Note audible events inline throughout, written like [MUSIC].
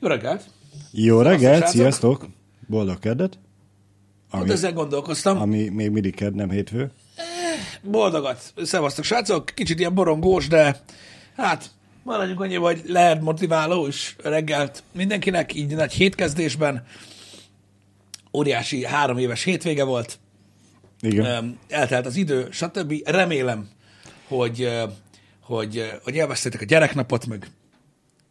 Jó reggelt! Jó reggelt, sziasztok! Boldog keddet! Pont Ami, ezzel gondolkoztam. ami még mindig kedd, nem hétfő. Boldogat. Szevasztok, srácok. Kicsit ilyen borongós, de hát maradjunk annyi, hogy lehet motiváló is reggelt mindenkinek, így nagy hétkezdésben. Óriási három éves hétvége volt. Igen. Eltelt az idő, stb. Remélem, hogy, hogy, hogy élveztétek a gyereknapot, meg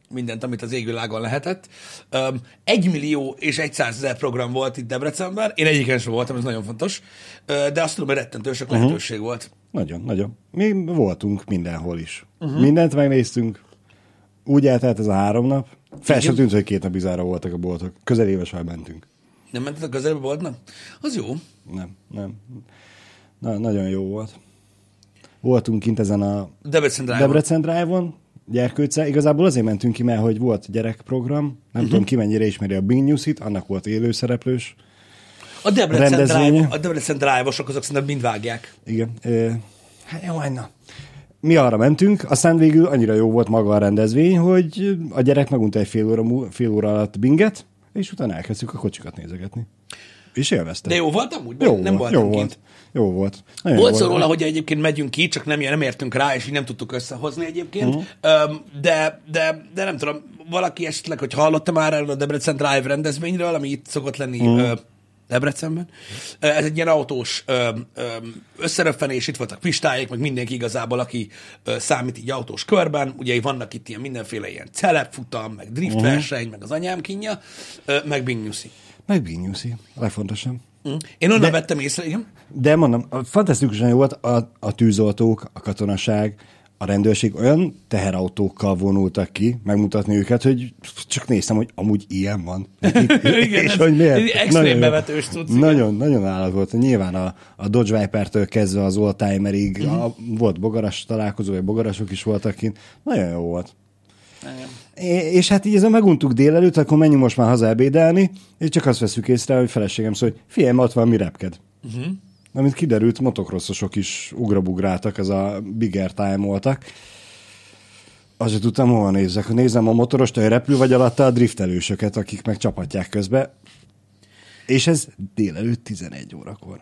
mindent, amit az égvilágon lehetett. Öm, Egy millió és egy ezer program volt itt Debrecenben. Én egyiken sem voltam, ez nagyon fontos. Ö, De azt tudom, hogy rettentő sok lehetőség volt. Nagyon, nagyon. Mi voltunk mindenhol is. Uh-huh. Mindent megnéztünk. Úgy eltelt ez a három nap. Fel sem tűnt, hogy két nap bizára voltak a boltok. Közel éves mentünk. Nem mentetek közelbe boltnak? Az jó. Nem, nem. Na, nagyon jó volt. Voltunk kint ezen a Debrecen Drive. Debrecen Drive-on, gyerkőccel. Igazából azért mentünk ki, mert hogy volt gyerekprogram. Nem uh-huh. tudom, ki mennyire ismeri a Bing News-it, annak volt élőszereplős. A Debrecen. Drive, a Debrecen Drive-osok azok szerintem mind vágják. Igen. Ö, hát jó, na. Mi arra mentünk, aztán végül annyira jó volt maga a rendezvény, hogy a gyerek megunta egy fél óra, fél óra alatt binget, és utána elkezdtük a kocsikat nézegetni. És élvezte. De jó volt amúgy? jó nem volt, jó kint. volt. Jó volt. Nagyon Volt szó róla, hogy egyébként megyünk ki, csak nem, nem értünk rá, és így nem tudtuk összehozni egyébként. Mhm. Uh-huh. De, de, de nem tudom, valaki esetleg, hogy hallotta már erről a Debrecen Drive rendezvényről, ami itt szokott lenni Mhm. uh-huh. Debrecenben. Ez egy ilyen autós összeröffenés, itt voltak pistáik, meg mindenki igazából, aki számít így autós körben. Ugye vannak itt ilyen mindenféle ilyen celebfutam, meg driftverseny, uh-huh. meg az anyám kínja, meg Bing Newsy. Meg Bing News-i, a legfontosabb. Mm. Én onnan de... vettem észre, igen. De mondom, fantasztikusan jó volt a, a tűzoltók, a katonaság, a rendőrség olyan teherautókkal vonultak ki, megmutatni őket, hogy csak néztem, hogy amúgy ilyen van. [LAUGHS] Igen, [LAUGHS] és hogy miért. extrém bevetős igen. Nagyon, nagyon állat volt. Nyilván a, a Dodge Viper-től kezdve az oldtimerig, Mhm. uh-huh. a, volt bogaras találkozó, vagy bogarasok is voltak kint. Nagyon jó volt. Igen. És hát így ezen meguntuk délelőtt, akkor menjünk most már haza ebédelni, és csak azt veszük észre, hogy feleségem szól, hogy figyelj, ott van, mi repked. Uh-huh. Amint kiderült, motokrosszosok is ugrabugráltak, ez a bigger time voltak. Azért tudtam, hol nézzek. Nézem a motorost, hogy repül, vagy alatta a driftelősöket, akik meg csapatják közbe. És ez délelőtt 11 órakor.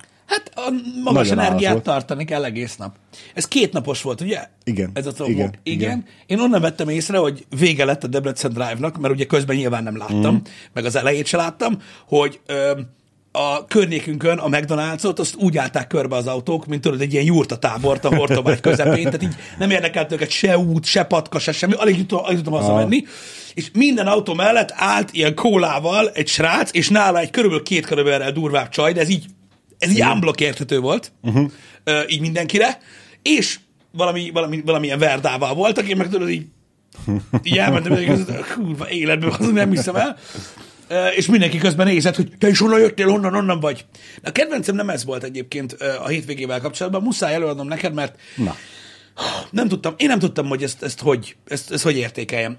A magas Nagyon energiát volt. tartani kell egész nap. Ez két napos volt, ugye? Igen, Ez a igen, igen, igen. igen. Én onnan vettem észre, hogy vége lett a Debrecen Drive-nak, mert ugye közben nyilván nem láttam, mm. meg az elejét se láttam, hogy ö, a környékünkön a McDonald's-ot azt úgy állták körbe az autók, mint tudod, egy ilyen jurtatábort a Hortobágy közepén, tehát így nem érdekelt őket se út, se patka, se semmi, alig tudtam, alig tudtam hazamenni, és minden autó mellett állt ilyen kólával egy srác, és nála egy körülbelül két körülbelül durvább csaj, de ez így ez így unblock érthető volt, uh-huh. így mindenkire, és valami, valami, valamilyen verdával voltak, én meg tudod így, így elmentem, hogy kurva életben, az nem hiszem el, és mindenki közben nézett, hogy te is honnan jöttél, honnan, honnan vagy. A kedvencem nem ez volt egyébként a hétvégével kapcsolatban, muszáj előadnom neked, mert Na. nem tudtam, én nem tudtam, hogy ezt, ezt, hogy, ezt, ezt hogy értékeljem.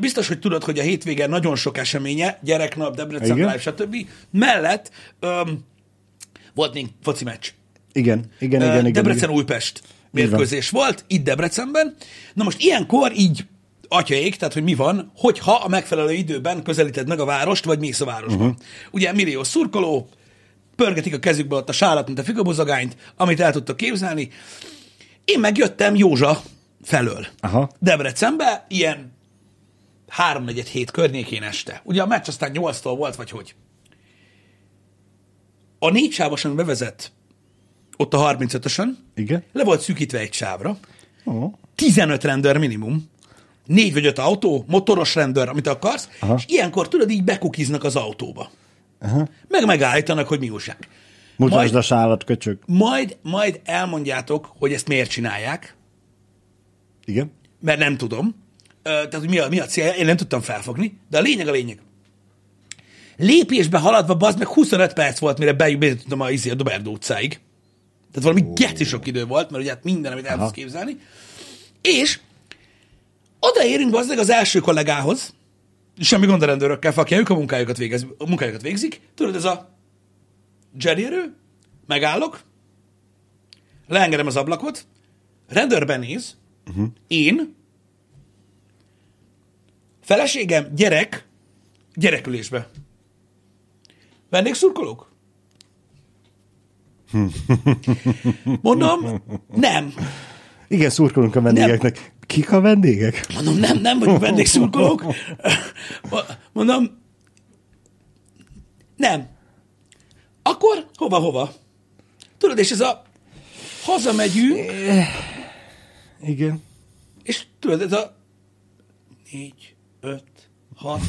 Biztos, hogy tudod, hogy a hétvége nagyon sok eseménye, gyereknap, Debrecen Igen. Live, stb. Mellett öm, volt még foci meccs. Igen, igen, igen, igen. Debrecen-Újpest mérkőzés volt, itt Debrecenben. Na most ilyenkor így atyaik, tehát hogy mi van, hogyha a megfelelő időben közelíted meg a várost, vagy mész a városba. Uh-huh. Ugye millió szurkoló, pörgetik a kezükbe ott a sálat, mint a figabozagányt, amit el tudtok képzelni. Én megjöttem Józsa felől. Aha. Debrecenbe, ilyen háromnegyed hét környékén este. Ugye a meccs aztán nyolctól volt, vagy hogy. A négy sávosan bevezet ott a 35-ösön, Igen. le volt szűkítve egy sávra, Oh. 15 rendőr minimum, négy vagy öt autó, motoros rendőr, amit akarsz, Aha. És ilyenkor tudod, így bekukiznak az autóba. Aha. Meg megállítanak, hogy mi újság. Mutasd a sálat, köcsög. Majd, majd elmondjátok, hogy ezt miért csinálják, Igen. mert nem tudom. Ö, Tehát, hogy mi a, mi a célja, én nem tudtam felfogni, de a lényeg a lényeg. Lépésbe haladva, bazd meg 25 perc volt, mire be- bejutottam a, izé, a Doberdó utcáig. Tehát valami geci sok idő volt, mert ugye hát minden, amit el tudsz képzelni. És odaérünk bazd meg az első kollégához, semmi gond a rendőrökkel, fakja, ők a munkájukat, végez, a munkájukat végzik. Tudod, ez a Jerry erő, megállok, leengedem az ablakot, rendőr benéz, uh-huh. én, feleségem, gyerek, Gyerekülésbe. Vendégszurkolók? Mondom, nem. Igen, szurkolunk a vendégeknek. Kik a vendégek? Mondom, nem, nem vagyunk vendégszurkolók. Mondom, nem. Akkor hova-hova? Tudod, és ez a hazamegyünk, Igen. és tudod, ez a négy, öt, hat,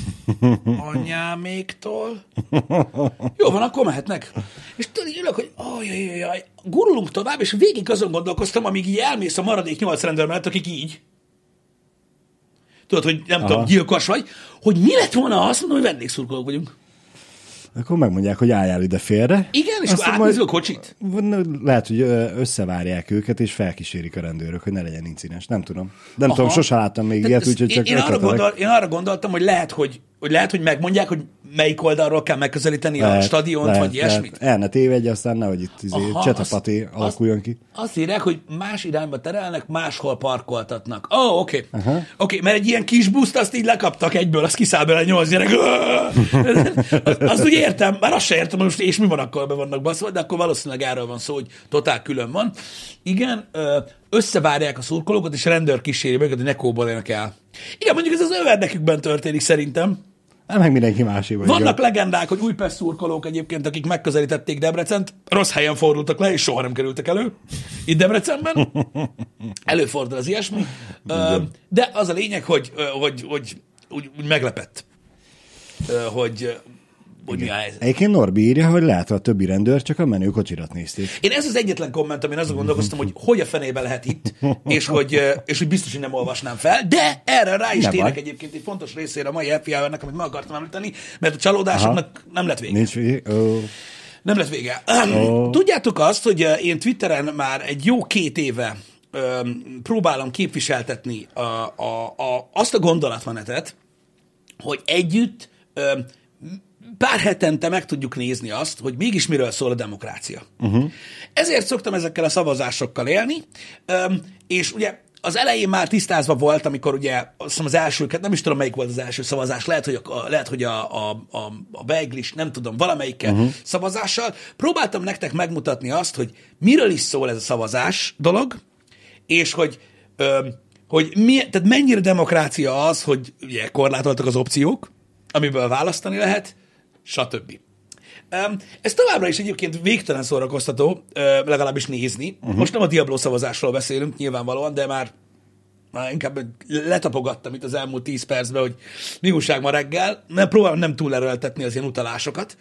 anyáméktól. Jó van, akkor mehetnek. És tudod, így ülök, hogy ajajajaj, gurulunk tovább, és végig azon gondolkoztam, amíg így elmész a maradék nyolc rendőr mellett, akik így. Tudod, hogy nem Aha. tudom, gyilkos vagy, hogy mi lett volna, ha azt mondom, hogy vendégszurkolók vagyunk. Akkor megmondják, hogy álljál ide félre. Igen, és akkor átnéző a kocsit. Lehet, hogy összevárják őket, és felkísérik a rendőrök, hogy ne legyen incidens. Nem tudom. Nem tudom, sose láttam még Tehát ilyet, úgyhogy én, csak én, arra ötletelek. gondol, én arra gondoltam, hogy lehet, hogy, hogy lehet, hogy megmondják, hogy melyik oldalról kell megközelíteni a stadiont, vagy ilyesmit. El ne tévedj, aztán nehogy itt izé, Aha, csetapaté azt- alakuljon ki. Azt írják, hogy más irányba terelnek, máshol parkoltatnak. Ó, oh, oké. Okay. Oké, okay, mert egy ilyen kis buszt azt így lekaptak egyből, az kiszáll bele nyolc gyerek. azt, azt úgy értem, már azt se értem, most és mi van akkor, be vannak baszva, de akkor valószínűleg erről van szó, hogy totál külön van. Igen, összevárják a szurkolókat, és rendőr kíséri őket, hogy ne kóboljanak el. Igen, mondjuk ez az överdekükben történik szerintem. Hát meg mindenki máséban. Vannak legendák, hogy Újpest szurkolók egyébként, akik megközelítették Debrecent, rossz helyen fordultak le, és soha nem kerültek elő. Itt Debrecenben. [LAUGHS] Előfordul az ilyesmi. De az a lényeg, hogy, ö, hogy, hogy úgy, úgy meglepett, hogy, hogy mi a helyzet. Egyébként Norbi írja, hogy lehet a többi rendőr csak a menő kocsirat nézték. Én ez az egyetlen komment, amin azon gondolkoztam, hogy hogy a fenébe lehet itt, és hogy, és hogy biztos, hogy nem olvasnám fel, de erre rá is Nem térek baj. egyébként egy fontos részére a mai happy hour-nek, amit meg akartam említeni, mert a csalódásomnak nem lett vége. Nincs ó, Nem lett vége. Ó. Tudjátok azt, hogy én Twitteren már egy jó két éve öm, próbálom képviseltetni a, a, a, azt a gondolatmenetet, hogy együtt öm, pár hetente meg tudjuk nézni azt, hogy mégis miről szól a demokrácia. Uh-huh. Ezért szoktam ezekkel a szavazásokkal élni, és ugye az elején már tisztázva volt, amikor ugye azt hiszem az első, nem is tudom melyik volt az első szavazás, lehet, hogy a, lehet, hogy a, a, a, a Beiglis, nem tudom, valamelyikkel uh-huh. szavazással. Próbáltam nektek megmutatni azt, hogy miről is szól ez a szavazás dolog, és hogy, ö, hogy mi, tehát mennyire demokrácia az, hogy ugye korlátoltak az opciók, amiből választani lehet, stb. Ez továbbra is egyébként végtelen szórakoztató, legalábbis nézni. Uh-huh. Most nem a Diablo szavazásról beszélünk nyilvánvalóan, de már, már inkább letapogattam itt az elmúlt 10 percben, hogy mi újság ma reggel, mert próbálom nem túl erőltetni az ilyen utalásokat.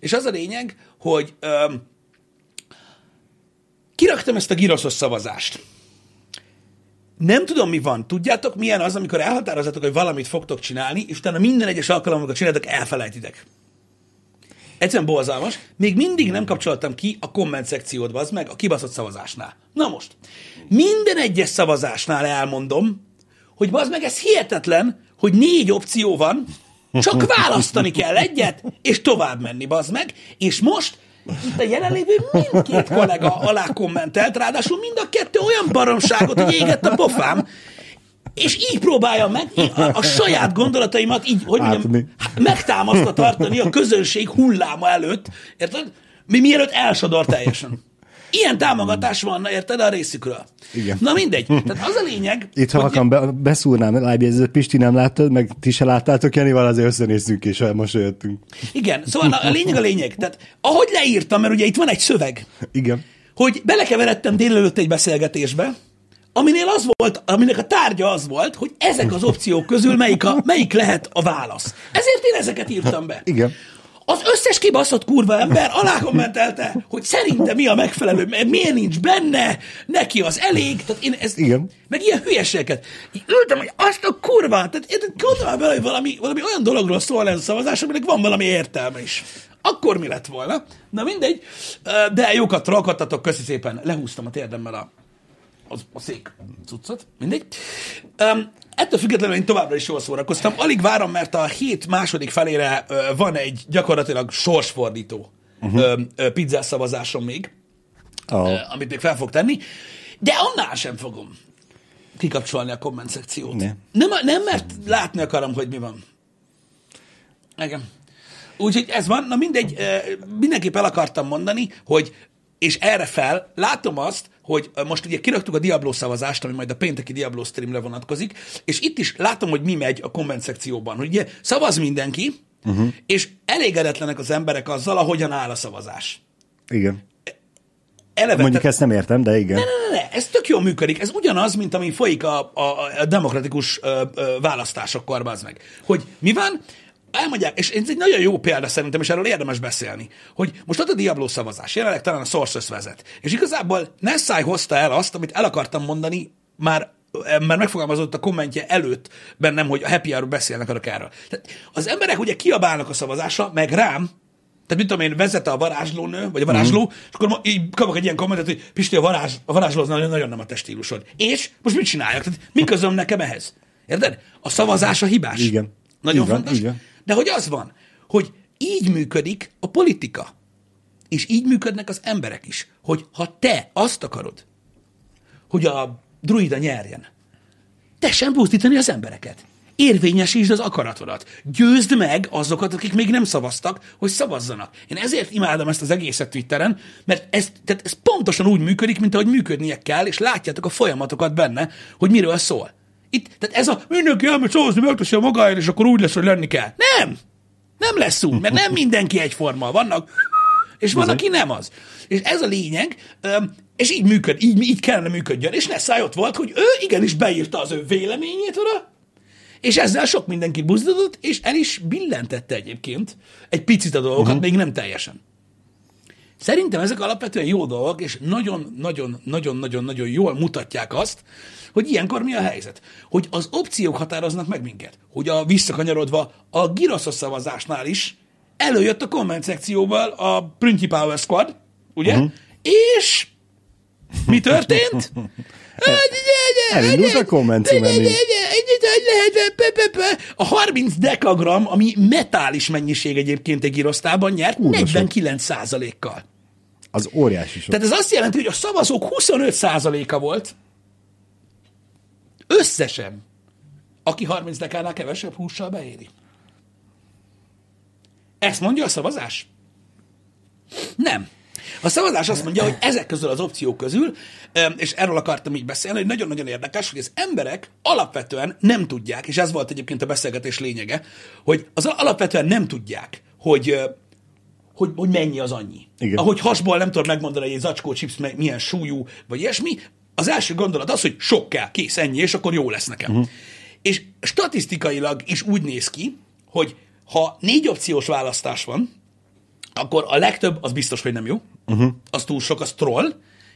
És az a lényeg, hogy öm, kiraktam ezt a giroszos szavazást. Nem tudom, mi van. Tudjátok, milyen az, amikor elhatározatok, hogy valamit fogtok csinálni, és utána minden egyes alkalommal, amikor csináltok, elfelejtitek. Egyszerűen borzalmas. Még mindig nem kapcsoltam ki a komment szekciót, az meg a kibaszott szavazásnál. Na most, minden egyes szavazásnál elmondom, hogy az meg ez hihetetlen, hogy négy opció van, csak választani kell egyet, és tovább menni, bazd meg. És most itt a jelenlévő mindkét kollega alá kommentelt, ráadásul mind a kettő olyan baromságot, hogy égett a pofám, és így próbálja meg a, a saját gondolataimat így, hogy mondjam, Átadni. megtámasztva tartani a közönség hulláma előtt, érted? Mi mielőtt elsodor teljesen. Ilyen támogatás van, érted, a részükről. Igen. Na mindegy. Tehát az a lényeg, Itt ha akar be, beszúrnám, lábjegyzőt, Pisti nem láttad, meg ti se láttátok, Janival azért összenéztünk és elmosolyodtunk. igen, szóval a, a lényeg a lényeg. Tehát ahogy leírtam, mert ugye itt van egy szöveg, Igen. hogy belekeveredtem délelőtt egy beszélgetésbe, aminél az volt, aminek a tárgya az volt, hogy ezek az opciók közül melyik, a, melyik lehet a válasz. Ezért én ezeket írtam be. Igen. Az összes kibaszott kurva ember alá kommentelte, hogy szerintem mi a megfelelő, miért nincs benne, neki az elég, tehát én ez, Igen. meg ilyen hülyeségeket. Így ültem, hogy azt a kurva, tehát én gondolom bele, hogy valami, valami olyan dologról szól ez a szavazás, aminek van valami értelme is. Akkor mi lett volna? Na mindegy, de jókat trollkodtatok, köszi szépen, lehúztam a térdemmel a, az, a szék cuccot, mindegy. Um, ettől függetlenül én továbbra is jól szórakoztam. Alig várom, mert a hét második felére uh, van egy gyakorlatilag sorsfordító uh-huh. uh, pizzás szavazásom még, Oh. uh, amit még fel fog tenni, de annál sem fogom kikapcsolni a komment szekciót. Ne. Nem, nem, mert látni akarom, hogy mi van. Igen. Úgyhogy ez van, na mindegy, mindenképp el akartam mondani, hogy és erre fel látom azt, hogy most ugye kiraktuk a Diablo szavazást, ami majd a pénteki Diablo streamre vonatkozik, és itt is látom, hogy mi megy a komment szekcióban, hogy ugye szavaz mindenki, uh-huh. és elégedetlenek az emberek azzal, ahogyan áll a szavazás. Igen. Eleve, Mondjuk ezt nem értem, de igen. ne, ne, ne, ez tök jól működik. Ez ugyanaz, mint ami folyik a, a, a demokratikus ö, ö, választásokkor, az meg. Hogy mi van? Elmondják, és ez egy nagyon jó példa szerintem, és erről érdemes beszélni, hogy most ott a Diablo szavazás, jelenleg talán a Sources vezet, és igazából Nessai hozta el azt, amit el akartam mondani már már megfogalmazott a kommentje előtt bennem, hogy a happy hour beszélnek arra erről. Tehát az emberek ugye kiabálnak a szavazásra, meg rám, tehát mit tudom én, vezet a varázslónő, vagy a varázsló, mm. és akkor ma- így kapok egy ilyen kommentet, hogy Pisti, a, varázs, a varázsló az nagyon, nagyon nem a te stílusod. És most mit csináljak? Tehát mi közöm nekem ehhez? Érted? A szavazás a hibás. Igen. Nagyon van, fontos. van. De hogy az van, hogy így működik a politika. És így működnek az emberek is. Hogy ha te azt akarod, hogy a druida nyerjen, tessen buzdítani az embereket. Érvényesítsd az akaratodat. Győzd meg azokat, akik még nem szavaztak, hogy szavazzanak. Én ezért imádom ezt az egészet Twitteren, mert ez, tehát ez pontosan úgy működik, mint ahogy működnie kell, és látjátok a folyamatokat benne, hogy miről szól. Itt, tehát ez a mindenki elmegy szavazni, megteszi a magáért, és akkor úgy lesz, hogy lenni kell. Nem! Nem lesz úgy, mert nem mindenki egyforma. Vannak, és van, aki nem az. És ez a lényeg, és így működ, így, így kellene működjön. És Nessai ott volt, hogy ő igenis beírta az ő véleményét oda, és ezzel sok mindenki buzdított, és el is billentette egyébként egy picit a dolgokat, uh-huh. még nem teljesen. Szerintem ezek alapvetően jó dolgok, és nagyon-nagyon-nagyon-nagyon-nagyon jól mutatják azt, hogy ilyenkor mi a helyzet. Hogy az opciók határoznak meg minket. Hogy a visszakanyarodva a Giroszos szavazásnál is előjött a komment szekcióból a Princi Power Squad, ugye? Uh-huh. És mi történt? [LAUGHS] Elindult a komment. A 30 dekagram, ami metális mennyiség egyébként egy girosztában nyert, Kurva sok. 49 kal Az óriási sok. Tehát ez azt jelenti, hogy a szavazók 25 a volt összesen, aki 30 dekánál kevesebb hússal beéri. Ezt mondja a szavazás? Nem. A szavazás azt mondja, hogy ezek közül az opciók közül, és erről akartam így beszélni, hogy nagyon-nagyon érdekes, hogy az emberek alapvetően nem tudják, és ez volt egyébként a beszélgetés lényege, hogy az alapvetően nem tudják, hogy hogy, hogy mennyi az annyi. Igen. Ahogy hasból nem tudod megmondani, hogy egy zacskó chips milyen súlyú, vagy ilyesmi, az első gondolat az, hogy sok kell, kész, ennyi, és akkor jó lesz nekem. Uh-huh. És statisztikailag is úgy néz ki, hogy ha négy opciós választás van, akkor a legtöbb az biztos, hogy nem jó, uh-huh. az túl sok, az troll,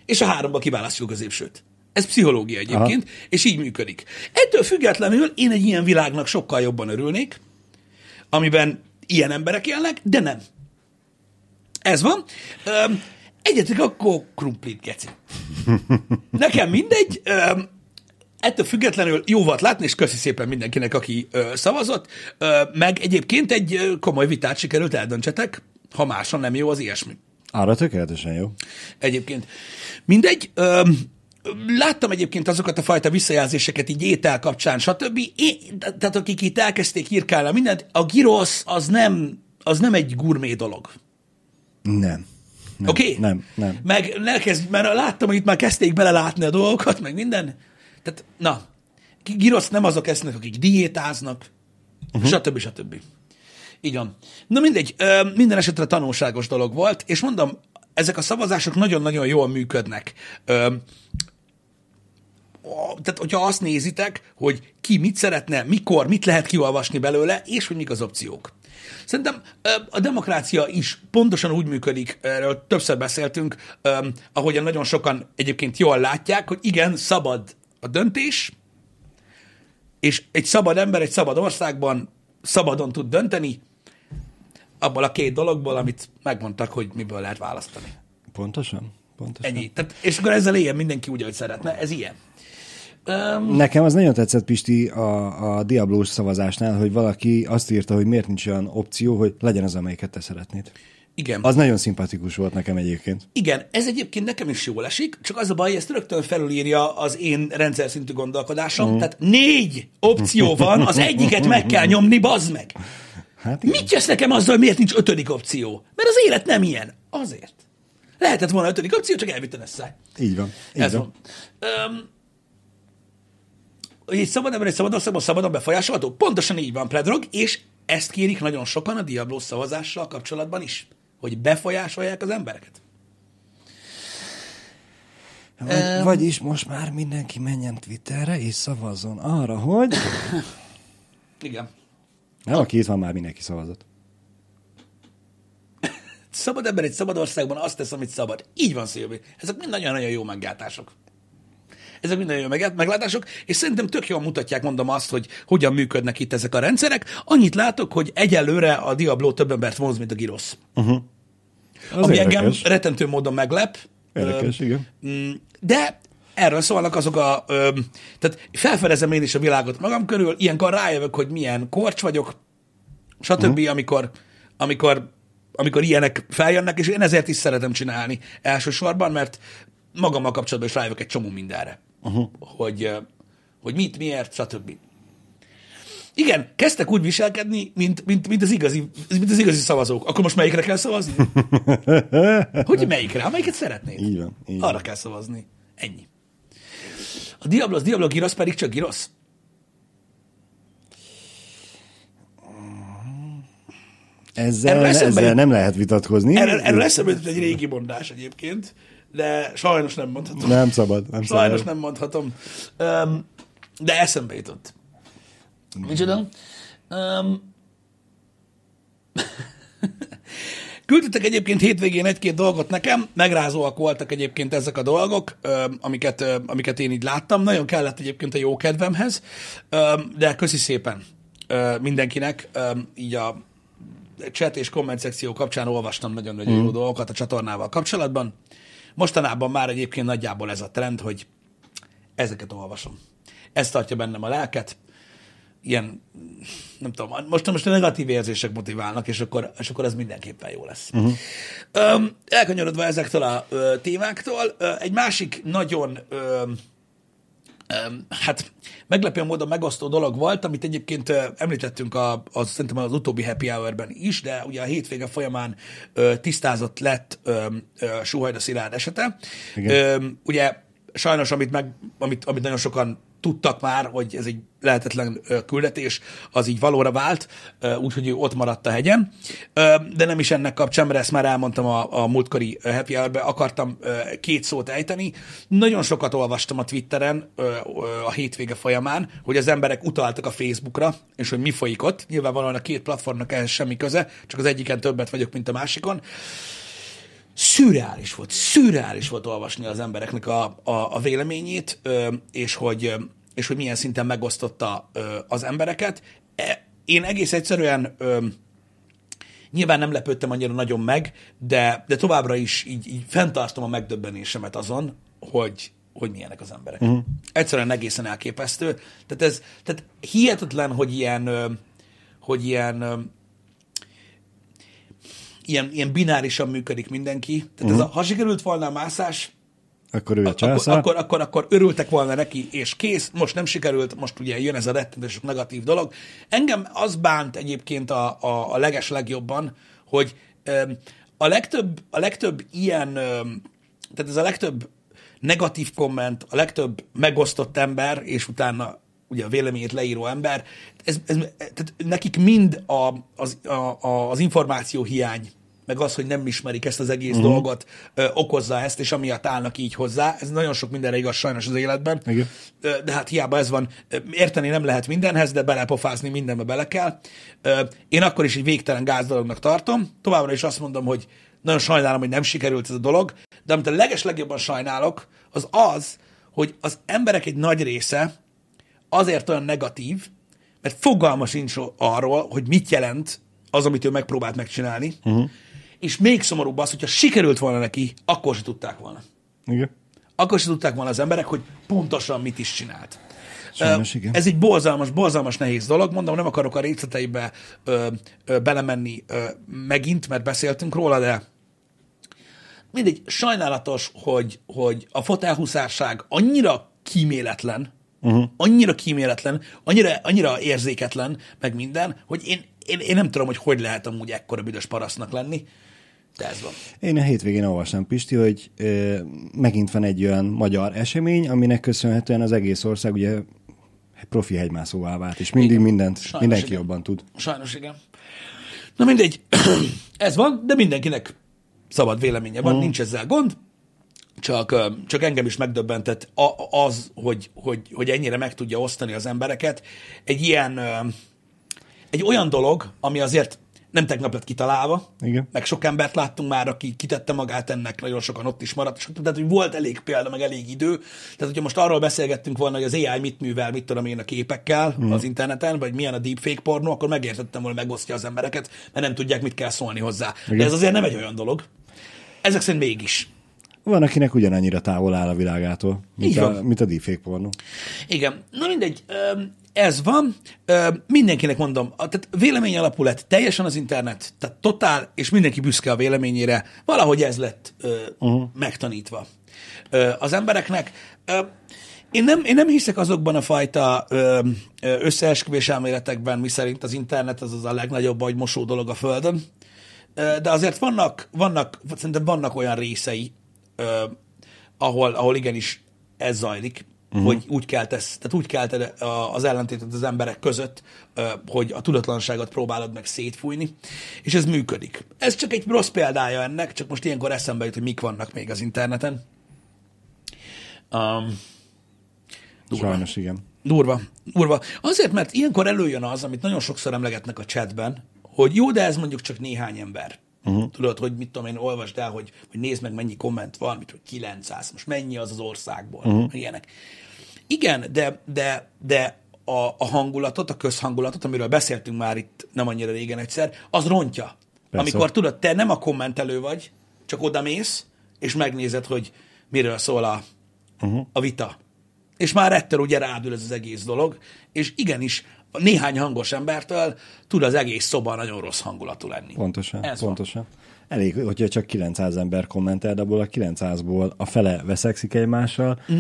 és a háromba kiválasztjuk a középsőt. Ez pszichológia egyébként, Aha. és így működik. Ettől függetlenül én egy ilyen világnak sokkal jobban örülnék, amiben ilyen emberek élnek, de nem. Ez van. Öm, egyetek akkor krumplit, geci. [LAUGHS] Nekem mindegy, öm, ettől függetlenül jó volt látni, és köszi szépen mindenkinek, aki ö, szavazott, ö, meg egyébként egy komoly vitát sikerült eldöntsetek, ha máson nem jó az ilyesmi. Arra tökéletesen jó. Egyébként. Mindegy, ö, láttam egyébként azokat a fajta visszajelzéseket így étel kapcsán, stb. Én, tehát akik itt elkezdték írkálni mindent, a gyrosz az nem, az nem egy gurmé dolog. Nem. Nem, Oké? Okay? Nem, nem. Meg ne kezd, mert láttam, hogy itt már kezdték belelátni a dolgokat, meg minden. Tehát, na, girosz nem azok esznek, akik diétáznak, uh-huh. stb. stb. Így van. Na mindegy, minden esetre tanulságos dolog volt, és mondom, ezek a szavazások nagyon-nagyon jól működnek. Tehát, hogyha azt nézitek, hogy ki mit szeretne, mikor, mit lehet kiolvasni belőle, és hogy mik az opciók. Szerintem a demokrácia is pontosan úgy működik, erről többször beszéltünk, ahogyan nagyon sokan egyébként jól látják, hogy igen, szabad a döntés, és egy szabad ember egy szabad országban szabadon tud dönteni, abból a két dologból, amit megmondtak, hogy miből lehet választani. Pontosan? Pontosan. Ennyi. Tehát, és akkor ezzel éljen mindenki úgy, ahogy szeretne. Ez ilyen. Um, Nekem az nagyon tetszett, Pisti, a, a Diablós szavazásnál, hogy valaki azt írta, hogy miért nincs olyan opció, hogy legyen az, amelyiket te szeretnéd. igen. Az nagyon szimpatikus volt nekem egyébként. Igen, ez egyébként nekem is jól esik, csak az a baj, hogy ezt rögtön felülírja az én rendszer szintű gondolkodásom. Mm. Tehát négy opció van, az egyiket meg kell nyomni, bazd meg. Hát igen. Mit jössz nekem azzal, hogy miért nincs ötödik opció? Mert az élet nem ilyen. Azért. Lehetett volna ötödik opció, csak elvitted ezt Így van. Így Ez van. van. Um, hogy egy szabad ember egy szabad országban szabadon befolyásolható? Pontosan így van, Predrog, és ezt kérik nagyon sokan a Diablo szavazással kapcsolatban is, hogy befolyásolják az embereket. Vagy, vagyis most már mindenki menjen Twitterre és szavazzon arra, hogy... Igen. Nem, aki itt van, már mindenki szavazott. [LAUGHS] Szabad ember egy szabad országban azt tesz, amit szabad. Így van, Szilvi. Ezek mind nagyon-nagyon jó meglátások. Ezek mind nagyon jó meglát- meglátások, és szerintem tök jól mutatják, mondom azt, hogy hogyan működnek itt ezek a rendszerek. Annyit látok, hogy egyelőre a Diablo több embert vonz, mint a Girosz. Az Ami engem érdekes. rettentő módon meglep. Érdekes, igen. Mm, De erről szólnak azok a... Ö, tehát felfedezem én is a világot magam körül, ilyenkor rájövök, hogy milyen korcs vagyok, stb., uh-huh. amikor, amikor, amikor ilyenek feljönnek, és én ezért is szeretem csinálni elsősorban, mert magammal kapcsolatban is rájövök egy csomó mindenre. Uh-huh. Hogy, hogy mit, miért, stb. Igen, kezdtek úgy viselkedni, mint, mint, mint, az igazi, mint az igazi szavazók. Akkor most melyikre kell szavazni? [LAUGHS] hogy melyikre? Amelyiket szeretnéd. Így van. Így Arra van. kell szavazni. Ennyi. A Diablo, az Diablo Girosz pedig csak Girosz. Ezzel, Erről eszembe ezzel nem lehet vitatkozni. Erről, erről eszembe jutott egy régi mondás egyébként, de sajnos nem mondhatom. Nem szabad. Nem Sajnos szabad. nem mondhatom. Um, de eszembe jutott. Micsoda? Um, [LAUGHS] Küldtetek egyébként hétvégén egy-két dolgot nekem, megrázóak voltak egyébként ezek a dolgok, amiket, amiket én így láttam. Nagyon kellett egyébként a jó kedvemhez, de köszi szépen mindenkinek, így a chat és komment szekció kapcsán olvastam nagyon-nagyon mm. jó dolgokat a csatornával kapcsolatban. Mostanában már egyébként nagyjából ez a trend, hogy ezeket olvasom. Ez tartja bennem a lelket, ilyen, nem tudom, most, most a negatív érzések motiválnak, és akkor, és akkor ez mindenképpen jó lesz. Uh-huh. Um, elkanyarodva ezektől a ö, témáktól, ö, egy másik nagyon ö, Öm, hát meglepő módon megosztó dolog volt, amit egyébként említettünk a, az, szerintem az utóbbi happy hour-ben is, de ugye a hétvége folyamán ö, tisztázott lett ö, ö, Suhajda Szilárd esete. Igen. Ö, ugye sajnos, amit, meg, amit, amit nagyon sokan tudtak már, hogy ez egy lehetetlen küldetés, az így valóra vált, úgyhogy ő ott maradt a hegyen. De nem is ennek kapcsán, mert ezt már elmondtam a, a múltkori happy hour akartam két szót ejteni. Nagyon sokat olvastam a Twitteren a hétvége folyamán, hogy az emberek utaltak a Facebookra, és hogy mi folyik ott. Nyilvánvalóan a két platformnak ehhez semmi köze, csak az egyiken többet vagyok, mint a másikon szürreális volt, szürreális volt olvasni az embereknek a, a, a véleményét, és hogy, és hogy milyen szinten megosztotta az embereket. E, Én egész egyszerűen nyilván nem lepődtem annyira nagyon meg, de, de továbbra is így, így fenntartom a megdöbbenésemet azon, hogy, hogy milyenek az emberek. Uh-huh. Egyszerűen egészen elképesztő. Tehát ez tehát hihetetlen, hogy ilyen, hogy ilyen ilyen, ilyen binárisan működik mindenki. Tehát uh-huh. ez a, ha sikerült volna a mászás, Akkor ő a akkor, császár. akkor, akkor, akkor örültek volna neki, és kész, most nem sikerült, most ugye jön ez a rettenetes negatív dolog. Engem az bánt egyébként a, a, a leges legjobban, hogy öm, a legtöbb, a legtöbb ilyen, öm, tehát ez a legtöbb negatív komment, a legtöbb megosztott ember, és utána ugye a véleményét leíró ember, ez, ez, tehát nekik mind a, az, a, a, az információ hiány, meg az, hogy nem ismerik ezt az egész uh-huh. dolgot, ö, okozza ezt, és amiatt állnak így hozzá. Ez nagyon sok mindenre igaz sajnos az életben. Igen. Ö, De hát hiába ez van, érteni nem lehet mindenhez, de belepofázni mindenbe bele kell. Ö, Én akkor is egy végtelen gázdolognak tartom. Továbbra is azt mondom, hogy nagyon sajnálom, hogy nem sikerült ez a dolog, de amit a leges legjobban sajnálok, az az, hogy az emberek egy nagy része azért olyan negatív, mert fogalma sincs arról, hogy mit jelent az, amit ő megpróbált megcsinálni, uh-huh. És még szomorúbb az, hogyha sikerült volna neki, akkor se tudták volna. Igen. Akkor se tudták volna az emberek, hogy pontosan mit is csinált. Sajnos igen. Ez egy borzalmas, borzalmas nehéz dolog. Mondom, nem akarok a részleteibe ö, ö, belemenni ö, megint, mert beszéltünk róla, de mindegy, sajnálatos, hogy, hogy a fotelhuszárság annyira kíméletlen, uh-huh. annyira kíméletlen, annyira, annyira érzéketlen, meg minden, hogy én én, én nem tudom, hogy hogy lehet amúgy ekkora büdös parasztnak lenni, van. Én a hétvégén olvastam, Pisti, hogy ö, megint van egy olyan magyar esemény, aminek köszönhetően az egész ország ugye profi hegymászóvá vált, és mindig Igen. mindent, Sajnos mindenki igen. jobban tud. Sajnos igen. Na mindegy, [CLEARS THROAT] ez van, de mindenkinek szabad véleménye van, nincs ezzel gond, csak, csak engem is megdöbbentett az, hogy, hogy, hogy ennyire meg tudja osztani az embereket. Egy ilyen, egy olyan dolog, ami azért nem tegnap lett kitalálva, Igen. meg sok embert láttunk már, aki kitette magát ennek, nagyon sokan ott is maradt, tehát, hogy volt elég példa, meg elég idő. Tehát, hogyha most arról beszélgettünk volna, hogy az AI mit művel, mit tudom én a képekkel mm. az interneten, vagy milyen a deepfake pornó, akkor megértettem volna, megosztja az embereket, mert nem tudják, mit kell szólni hozzá. Igen. De ez azért nem egy olyan dolog. Ezek szerint mégis. Van, akinek ugyanannyira távol áll a világától, mint a, mint a deepfake pornó. Igen, na mindegy, ez van, mindenkinek mondom, tehát vélemény alapú lett teljesen az internet, tehát totál, és mindenki büszke a véleményére, valahogy ez lett uh-huh. megtanítva az embereknek. Én nem, én nem hiszek azokban a fajta ö, összeesküvés elméletekben, miszerint az internet az az a legnagyobb vagy mosó dolog a Földön, de azért vannak, vannak, szerintem vannak olyan részei, ahol, ahol igenis ez zajlik, uh-huh. hogy úgy keltesz, tehát úgy kelted a- az ellentétet az emberek között, hogy a tudatlanságot próbálod meg szétfújni, és ez működik. Ez csak egy rossz példája ennek, csak most ilyenkor eszembe jut, hogy mik vannak még az interneten. Um, durva. Sajnos igen. Durva, durva. Azért, mert ilyenkor előjön az, amit nagyon sokszor emlegetnek a chatben, hogy jó, de ez mondjuk csak néhány ember. Uh-huh. Tudod, hogy mit tudom én, olvasd el, hogy, hogy nézd meg, mennyi komment van, mit, hogy 900, most mennyi az az országból, uh-huh. ilyenek. Igen, de, de, de a, a hangulatot, a közhangulatot, amiről beszéltünk már itt nem annyira régen egyszer, az rontja. Persze. Amikor tudod, te nem a kommentelő vagy, csak oda mész, és megnézed, hogy miről szól a, uh-huh. a vita. És már ettől ugye rádül ez az egész dolog, és igenis, néhány hangos embertől tud az egész szoba nagyon rossz hangulatú lenni. Pontosan, Ez van. pontosan. Elég, hogyha csak 900 ember kommentel, de abból a 900-ból a fele veszekszik egymással, mm.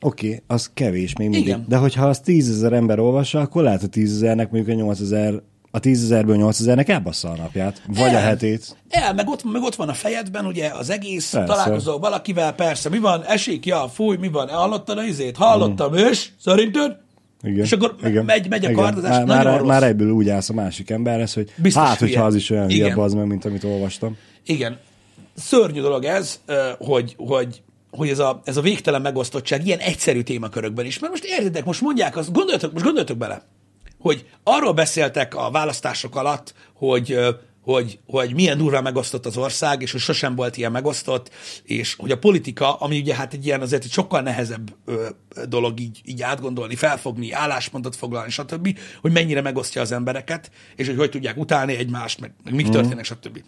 oké, okay, az kevés még mindig. Igen. De hogyha az 10 ezer ember olvassa, akkor lehet a 10 ezernek mondjuk a 8 ezer, a 10 ezerből 8 ezernek elbassza a napját, vagy a El. hetét. El, meg ott, meg ott van a fejedben, ugye, az egész, persze. találkozol valakivel, persze, mi van, esik, ja, fúj, mi van, hallottad a izét, hallottam, mm. és szerinted? Igen. És akkor Igen. megy, megy a Igen. kardozás, már, már, rossz. már egyből úgy állsz a másik emberhez, hogy Biztos hát, hülye. hogyha az is olyan hülye Igen. meg, mint amit olvastam. Igen. Szörnyű dolog ez, hogy, hogy, hogy ez, a, ez a végtelen megosztottság ilyen egyszerű témakörökben is. Mert most értitek, most mondják azt, gondoljatok, most gondoljatok bele, hogy arról beszéltek a választások alatt, hogy, hogy, hogy milyen durván megosztott az ország, és hogy sosem volt ilyen megosztott, és hogy a politika, ami ugye hát egy ilyen azért egy sokkal nehezebb ö, dolog így, így átgondolni, felfogni, álláspontot foglalni, stb., hogy mennyire megosztja az embereket, és hogy hogy tudják utálni egymást, meg, meg mik történnek, stb.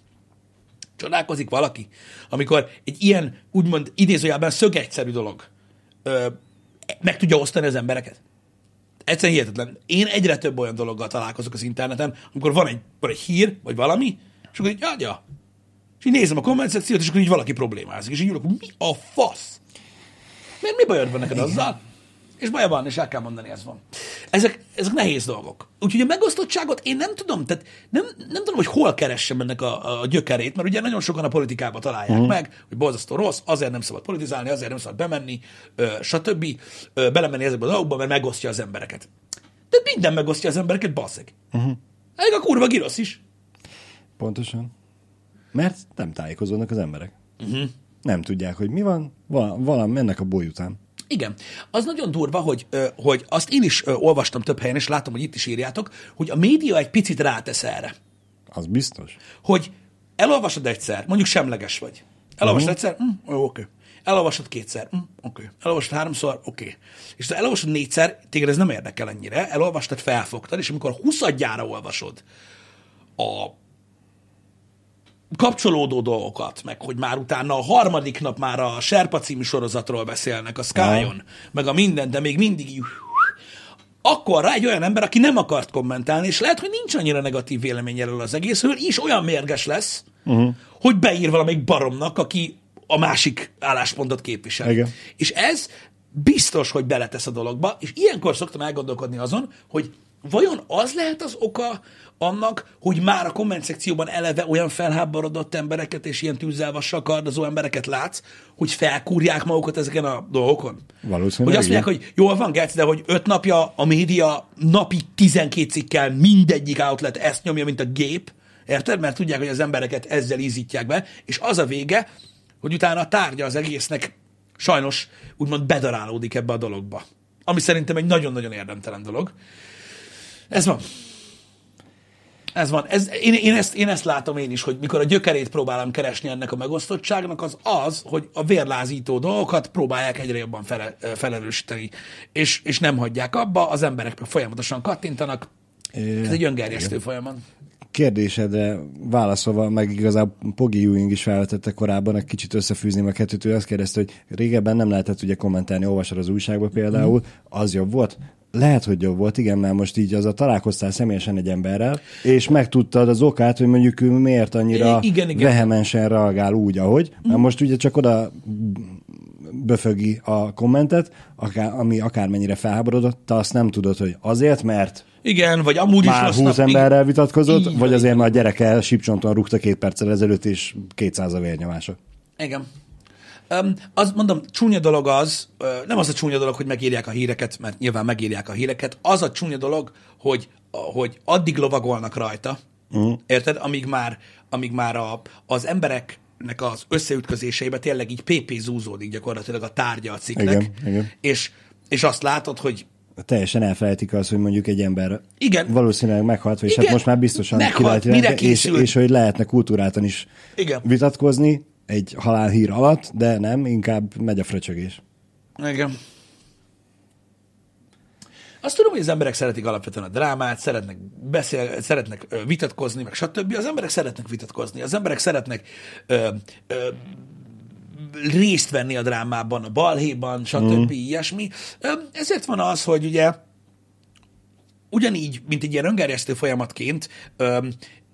Csodálkozik valaki, amikor egy ilyen, úgymond idézőjelben szögegyszerű dolog ö, meg tudja osztani az embereket. Egyszerűen hihetetlen. Én egyre több olyan dologgal találkozok az interneten, amikor van egy, van egy hír, vagy valami, és akkor így, ja, ja. És így nézem a komment szekciót, és akkor így valaki problémázik, és így ülök, mi a fasz? Miért mi bajod van neked azzal? És baja van, és el kell mondani, ez van. Ezek, ezek nehéz dolgok. Úgyhogy a megosztottságot én nem tudom, tehát nem, nem tudom, hogy hol keressem ennek a, a gyökerét, mert ugye nagyon sokan a politikába találják uh-huh. meg, hogy borzasztó rossz, azért nem szabad politizálni, azért nem szabad bemenni, ö, stb. Ö, belemenni ezekbe a dolgokba, mert megosztja az embereket. De minden megosztja az embereket, basszeg. Uh-huh. Elég a kurva girosz is. Pontosan. Mert nem tájékozódnak az emberek. Uh-huh. Nem tudják, hogy mi van, Val- valami mennek a boly után. Igen. Az nagyon durva, hogy, hogy azt én is olvastam több helyen, és látom, hogy itt is írjátok, hogy a média egy picit rátesz erre. Az biztos. Hogy elolvasod egyszer, mondjuk semleges vagy. Elolvasod uh-huh. egyszer, mm, jó, oké. Elolvasod kétszer, mm, oké. Elolvasod háromszor, oké. És ha elolvasod négyszer, téged ez nem érdekel ennyire, elolvastad, felfogtad, és amikor huszadjára olvasod a kapcsolódó dolgokat, meg hogy már utána a harmadik nap már a Serpa című sorozatról beszélnek a Sky-on, meg a minden, de még mindig akkor rá egy olyan ember, aki nem akart kommentálni, és lehet, hogy nincs annyira negatív vélemény erről az egészről, is olyan mérges lesz, uh-huh. hogy beír valamelyik baromnak, aki a másik álláspontot képvisel. Igen. És ez biztos, hogy beletesz a dologba, és ilyenkor szoktam elgondolkodni azon, hogy vajon az lehet az oka annak, hogy már a komment szekcióban eleve olyan felháborodott embereket és ilyen tűzzelvassal kardozó embereket látsz, hogy felkúrják magukat ezeken a dolgokon? Valószínűleg Hogy azt mondják, hogy jól van, Geci, de hogy öt napja a média napi 12 cikkel mindegyik outlet ezt nyomja, mint a gép, érted? Mert tudják, hogy az embereket ezzel ízítják be, és az a vége, hogy utána a tárgya az egésznek sajnos úgymond bedarálódik ebbe a dologba. Ami szerintem egy nagyon-nagyon érdemtelen dolog. Ez van. Ez van. Ez, én, én, ezt, én ezt látom én is, hogy mikor a gyökerét próbálom keresni ennek a megosztottságnak, az az, hogy a vérlázító dolgokat próbálják egyre jobban fele, felerősíteni, és, és nem hagyják abba, az emberek folyamatosan kattintanak. Ez egy öngerjesztő folyamat. Kérdésedre válaszolva, meg igazából Pogi Ewing is felvetette korábban, egy kicsit összefűzni a kettőt, ő azt kérdezte, hogy régebben nem lehetett ugye kommentálni, olvasod az újságba például, az jobb volt? Lehet, hogy jobb volt, igen, mert most így az a találkoztál személyesen egy emberrel, és megtudtad az okát, hogy mondjuk ő miért annyira igen, igen. vehemensen reagál úgy, ahogy. Mert most ugye csak oda böfögi a kommentet, akár, ami akármennyire felháborodott, te azt nem tudod, hogy azért, mert Igen, vagy amúgy is már rossz 20 nap- emberrel vitatkozott, Így vagy azért, mert a gyereke sípcsonton rúgta két perccel ezelőtt, és 200 a vérnyomása. Igen. Um, az mondom, csúnya dolog az, nem az a csúnya dolog, hogy megírják a híreket, mert nyilván megírják a híreket, az a csúnya dolog, hogy, hogy addig lovagolnak rajta, uh-huh. érted, amíg már, amíg már a, az embereknek az összeütközéseibe tényleg így PP zúzódik gyakorlatilag a tárgya a cikknek, Igen, igen. És, és azt látod, hogy Teljesen elfelejtik az, hogy mondjuk egy ember Igen. valószínűleg meghalt, és Igen. hát most már biztosan Meghalt, ki lehet és, és hogy lehetne kultúrátan is Igen. vitatkozni egy halálhír alatt, de nem, inkább megy a fröcsögés. Igen. Azt tudom, hogy az emberek szeretik alapvetően a drámát, szeretnek, beszél, szeretnek vitatkozni, meg stb. Az emberek szeretnek vitatkozni, az emberek szeretnek ö, ö, részt venni a drámában, a balhéban, stb. Mm. ilyesmi. Ezért van az, hogy ugye ugyanígy, mint egy ilyen öngerjesztő folyamatként,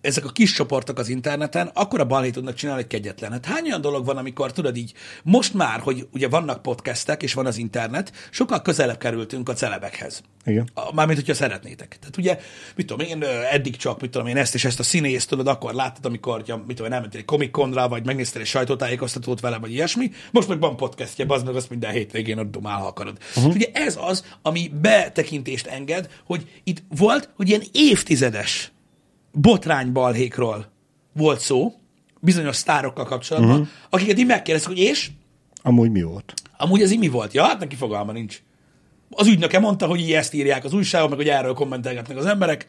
ezek a kis csoportok az interneten, akkor a balhét tudnak csinálni, hogy kegyetlen. Hát hány olyan dolog van, amikor tudod így, most már, hogy ugye vannak podcastek, és van az internet, sokkal közelebb kerültünk a celebekhez. Igen. Mármint, hogyha szeretnétek. Tehát ugye, mit tudom én, eddig csak, mit tudom én, ezt és ezt a színészt, tudod, akkor láttad, amikor, ja, mit tudom én, elmentél egy Comic Conra, vagy megnéztél egy sajtótájékoztatót vele, vagy ilyesmi. Most meg van podcastje, az meg azt minden hétvégén ott dumál, ha akarod. Uh-huh. Ugye ez az, ami betekintést enged, hogy itt volt, hogy ilyen évtizedes botránybalhékról volt szó, bizonyos sztárokkal kapcsolatban, uh-huh. akiket így megkérdeztek, hogy és? Amúgy mi volt? Amúgy ez így mi volt? Ja, hát neki fogalma nincs. Az ügynöke mondta, hogy így ezt írják az újságok, meg hogy erről kommentelgetnek az emberek.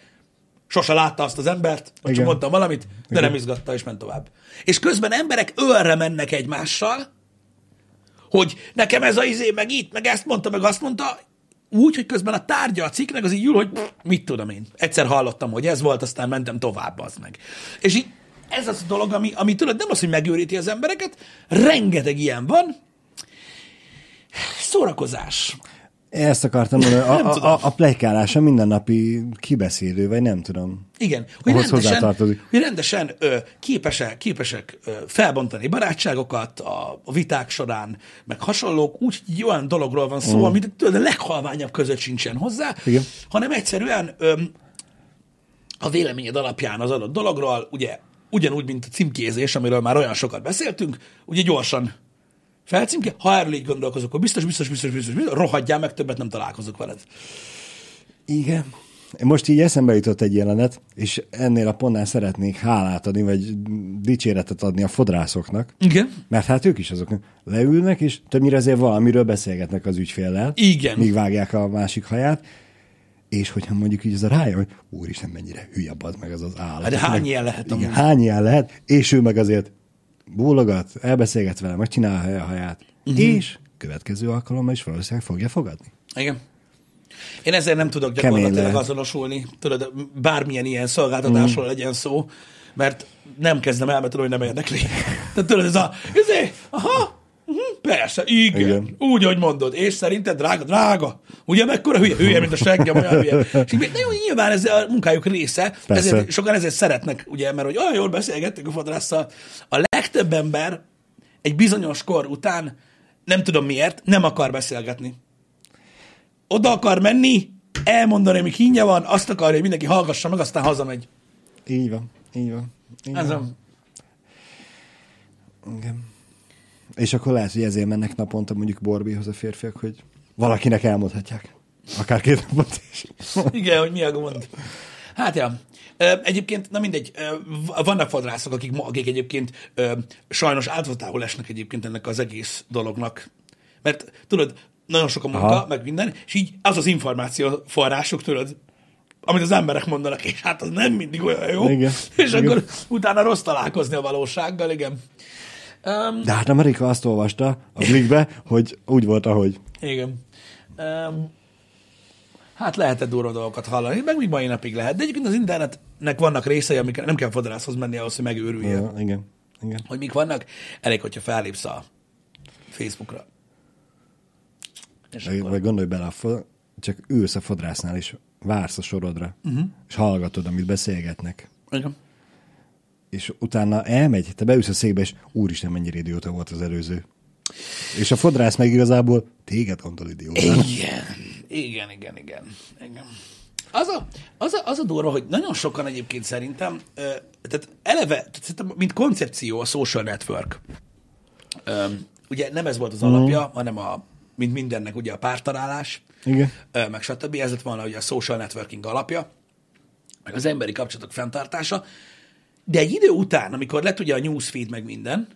Sose látta azt az embert, vagy csak mondtam valamit, de Igen. nem izgatta, és ment tovább. És közben emberek ölre mennek egymással, hogy nekem ez a izé, meg itt, meg ezt mondta, meg azt mondta, úgy, hogy közben a tárgya a cikknek az így ül, hogy mit tudom én. Egyszer hallottam, hogy ez volt, aztán mentem tovább, az meg. És így ez az a dolog, ami, ami tudod, nem az, hogy megőríti az embereket, rengeteg ilyen van, szórakozás. Ezt akartam mondani, a, tudom. a, a plejkálás a mindennapi kibeszélő, vagy nem tudom. Igen, hogy Ahhoz rendesen, hogy rendesen ö, képesek, képesek ö, felbontani barátságokat a, a viták során, meg hasonlók, úgy, hogy egy olyan dologról van szó, mm. amit a leghalványabb között sincsen hozzá, Igen. hanem egyszerűen ö, a véleményed alapján az adott dologról, ugye ugyanúgy, mint a címkézés, amiről már olyan sokat beszéltünk, ugye gyorsan felcímke, ha erről így gondolkozok, akkor biztos, biztos, biztos, biztos, biztos, rohadjál meg, többet nem találkozok veled. Igen. Most így eszembe jutott egy jelenet, és ennél a pontnál szeretnék hálát adni, vagy dicséretet adni a fodrászoknak, Igen. mert hát ők is azok leülnek, és többnyire azért valamiről beszélgetnek az ügyféllel, Igen. míg vágják a másik haját, és hogyha mondjuk így ez a rája, hogy úristen, mennyire hülye az meg az az állat. Hát de hány Meg- ilyen lehet Igen, hány ilyen lehet, és ő meg azért bólogat, elbeszélget vele, megcsinálja a haját, uh-huh. és következő alkalommal is valószínűleg fogja fogadni. Igen. Én ezzel nem tudok gyakorlatilag azonosulni, tudod, bármilyen ilyen szolgáltatásról mm. legyen szó, mert nem kezdem el, mert tudom, hogy nem érdekli. Tehát tudod, ez a, ezé, aha, persze, igen, igen, úgy, ahogy mondod, és szerinted drága, drága, ugye mekkora hülye, hülye, mint a seggem, olyan hülye. És így, de jó, nyilván ez a munkájuk része, Persze. ezért, sokan ezért szeretnek, ugye, mert hogy olyan jól beszélgettünk a fodrásszal. A legtöbb ember egy bizonyos kor után, nem tudom miért, nem akar beszélgetni oda akar menni, elmondani, ami kínja van, azt akarja, hogy mindenki hallgassa meg, aztán hazamegy. Így van, így van. Így Ez van. Igen. És akkor lehet, hogy ezért mennek naponta mondjuk Borbihoz a férfiak, hogy valakinek elmondhatják. Akár két napot is. Igen, hogy mi a gond. Hát ja. Egyébként, na mindegy, vannak fodrászok, akik, akik egyébként sajnos áldozatául esnek egyébként ennek az egész dolognak. Mert tudod, nagyon sok a munka. Aha. meg minden, és így az az információ források, tudod, amit az emberek mondanak, és hát az nem mindig olyan jó. Igen. És Igen. akkor utána rossz találkozni a valósággal, igen. Um, De hát Amerika azt olvasta a Blickbe, hogy úgy volt, ahogy. Igen. Um, hát lehetett durva dolgokat hallani, meg még mai napig lehet. De egyébként az internetnek vannak részei, amiket nem kell fodrászhoz menni ahhoz, hogy megőrüljön. Ja. Igen. igen. Hogy mik vannak, elég, hogyha fellépsz a Facebookra. És Meg, akkor, meg gondolj bele, csak ülsz a fodrásznál, és vársz a sorodra, uh-huh. és hallgatod, amit beszélgetnek. igen. És utána elmegy, te beülsz a székbe, és úristen, mennyire idióta volt az előző. És a fodrász meg igazából téged gondol idiótának. Igen, igen, igen, igen. igen. Az a, az, a, az a durva, hogy nagyon sokan egyébként szerintem, tehát eleve, tehát mint koncepció a social network, ugye nem ez volt az alapja, mm. hanem a, mint mindennek ugye a pártalálás, Igen. meg stb. Ez lett volna ugye a social networking alapja, meg az emberi kapcsolatok fenntartása, de egy idő után, amikor lett ugye a newsfeed meg minden,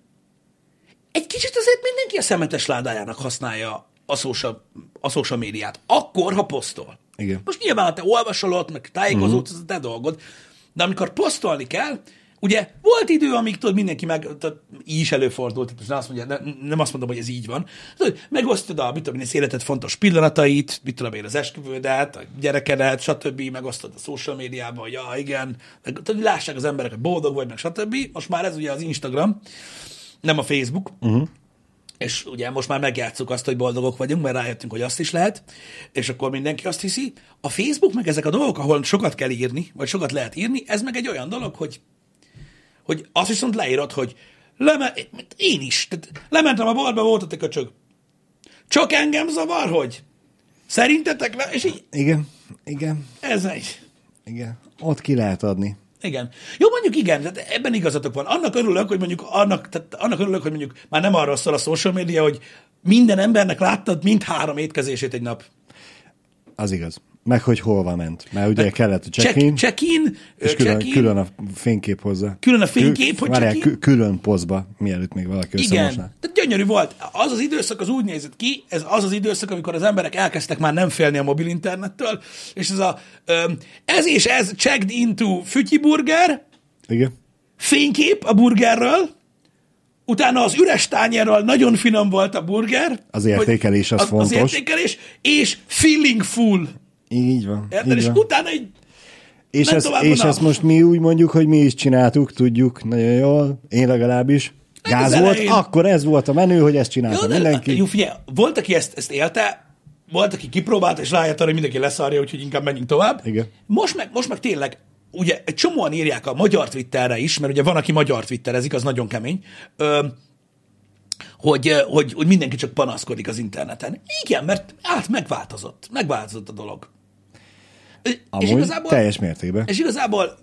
egy kicsit azért mindenki a szemetes ládájának használja a social, a social médiát. Akkor, ha posztol. Igen. Most nyilván, ha te olvasol ott, meg tájékozódsz, ez a te dolgod, de amikor posztolni kell, ugye volt idő, amíg tudod, mindenki meg, tehát így is előfordult, tehát most nem azt, mondja, ne, nem azt mondom, hogy ez így van, tudod, megosztod a, mit tudom én, az életed fontos pillanatait, mit tudom én, az esküvődet, a gyerekedet, stb., megosztod a social médiában, hogy ja, igen, meg, tudod, lássák az emberek, hogy boldog vagy, meg stb. Most már ez ugye az Instagram, nem a Facebook, uh-huh. és ugye most már megjátszuk azt, hogy boldogok vagyunk, mert rájöttünk, hogy azt is lehet, és akkor mindenki azt hiszi. A Facebook meg ezek a dolgok, ahol sokat kell írni, vagy sokat lehet írni, ez meg egy olyan dolog, hogy, hogy azt viszont leírod, hogy leme, én is, tehát lementem a boltba, volt egy köcsög. Csak engem zavar, hogy szerintetek le, és így Igen, igen, ez egy. igen. Ott ki lehet adni. Igen. Jó, mondjuk igen, tehát ebben igazatok van. Annak örülök, hogy mondjuk annak, tehát annak örülök, hogy mondjuk már nem arról szól a social media, hogy minden embernek láttad mind három étkezését egy nap. Az igaz. Meg hogy hova ment. Mert ugye kellett a check-in, Check, check-in, és külön, check-in, külön a fénykép hozzá. Külön a fénykép, hogy várjál, check-in? kü- külön pozba, mielőtt még valaki Igen, tehát gyönyörű volt. Az az időszak az úgy nézett ki, ez az az időszak, amikor az emberek elkezdtek már nem félni a mobil internettől, és ez a, ez és ez checked into fütyiburger, Igen. fénykép a burgerről, utána az üres tányérral nagyon finom volt a burger. Az értékelés az az, fontos. Az értékelés, és feeling full. Így van. Érted? Így És van. utána egy És, ezt, és ezt most mi úgy mondjuk, hogy mi is csináltuk, tudjuk nagyon jól, én legalábbis. Hát Gáz volt, elején. akkor ez volt a menő, hogy ezt csinálta Jó, de- mindenki. Jó, figyelj, volt, aki ezt, ezt élte, volt, aki kipróbált, és rájött arra, hogy mindenki leszarja, úgyhogy inkább menjünk tovább. Igen. Most meg, most meg tényleg, ugye egy csomóan írják a magyar Twitterre is, mert ugye van, aki magyar Twitterezik, az nagyon kemény, ö, hogy, hogy, hogy mindenki csak panaszkodik az interneten. Igen, mert át megváltozott. Megváltozott a dolog. Amúgy teljes mértékben. És igazából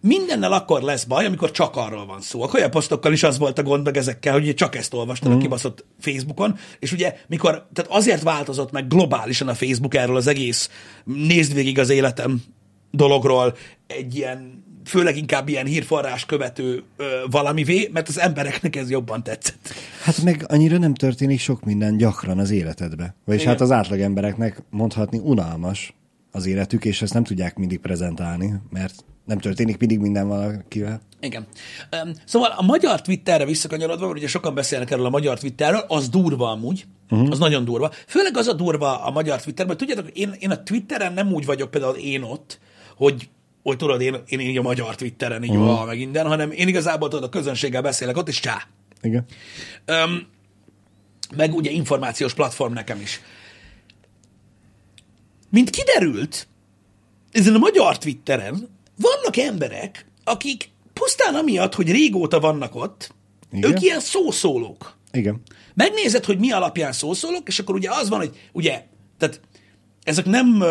mindennel akkor lesz baj, amikor csak arról van szó. A kajaposztokkal is az volt a gond meg ezekkel, hogy csak ezt olvastad mm. a kibaszott Facebookon, és ugye mikor, tehát azért változott meg globálisan a Facebook erről az egész nézd végig az életem dologról egy ilyen, főleg inkább ilyen hírforrás követő ö, valamivé, mert az embereknek ez jobban tetszett. Hát meg annyira nem történik sok minden gyakran az életedbe. Vagyis Igen. hát az átlag embereknek mondhatni unalmas az életük, és ezt nem tudják mindig prezentálni, mert nem történik mindig minden valakivel. Igen. Um, szóval a magyar Twitterre visszakanyarodva, mert ugye sokan beszélnek erről a magyar Twitterről, az durva amúgy, uh-huh. az nagyon durva. Főleg az a durva a magyar Twitterben, tudjátok, én, én a Twitteren nem úgy vagyok például én ott, hogy hogy tudod, én, én így a magyar Twitteren így uh-huh. meg minden, hanem én igazából tudod, a közönséggel beszélek ott, és csá. Igen. Um, meg ugye információs platform nekem is. Mint kiderült, ezen a magyar Twitteren vannak emberek, akik pusztán amiatt, hogy régóta vannak ott, Igen. ők ilyen szószólók. Igen. Megnézed, hogy mi alapján szószólok, és akkor ugye az van, hogy ugye, tehát ezek nem,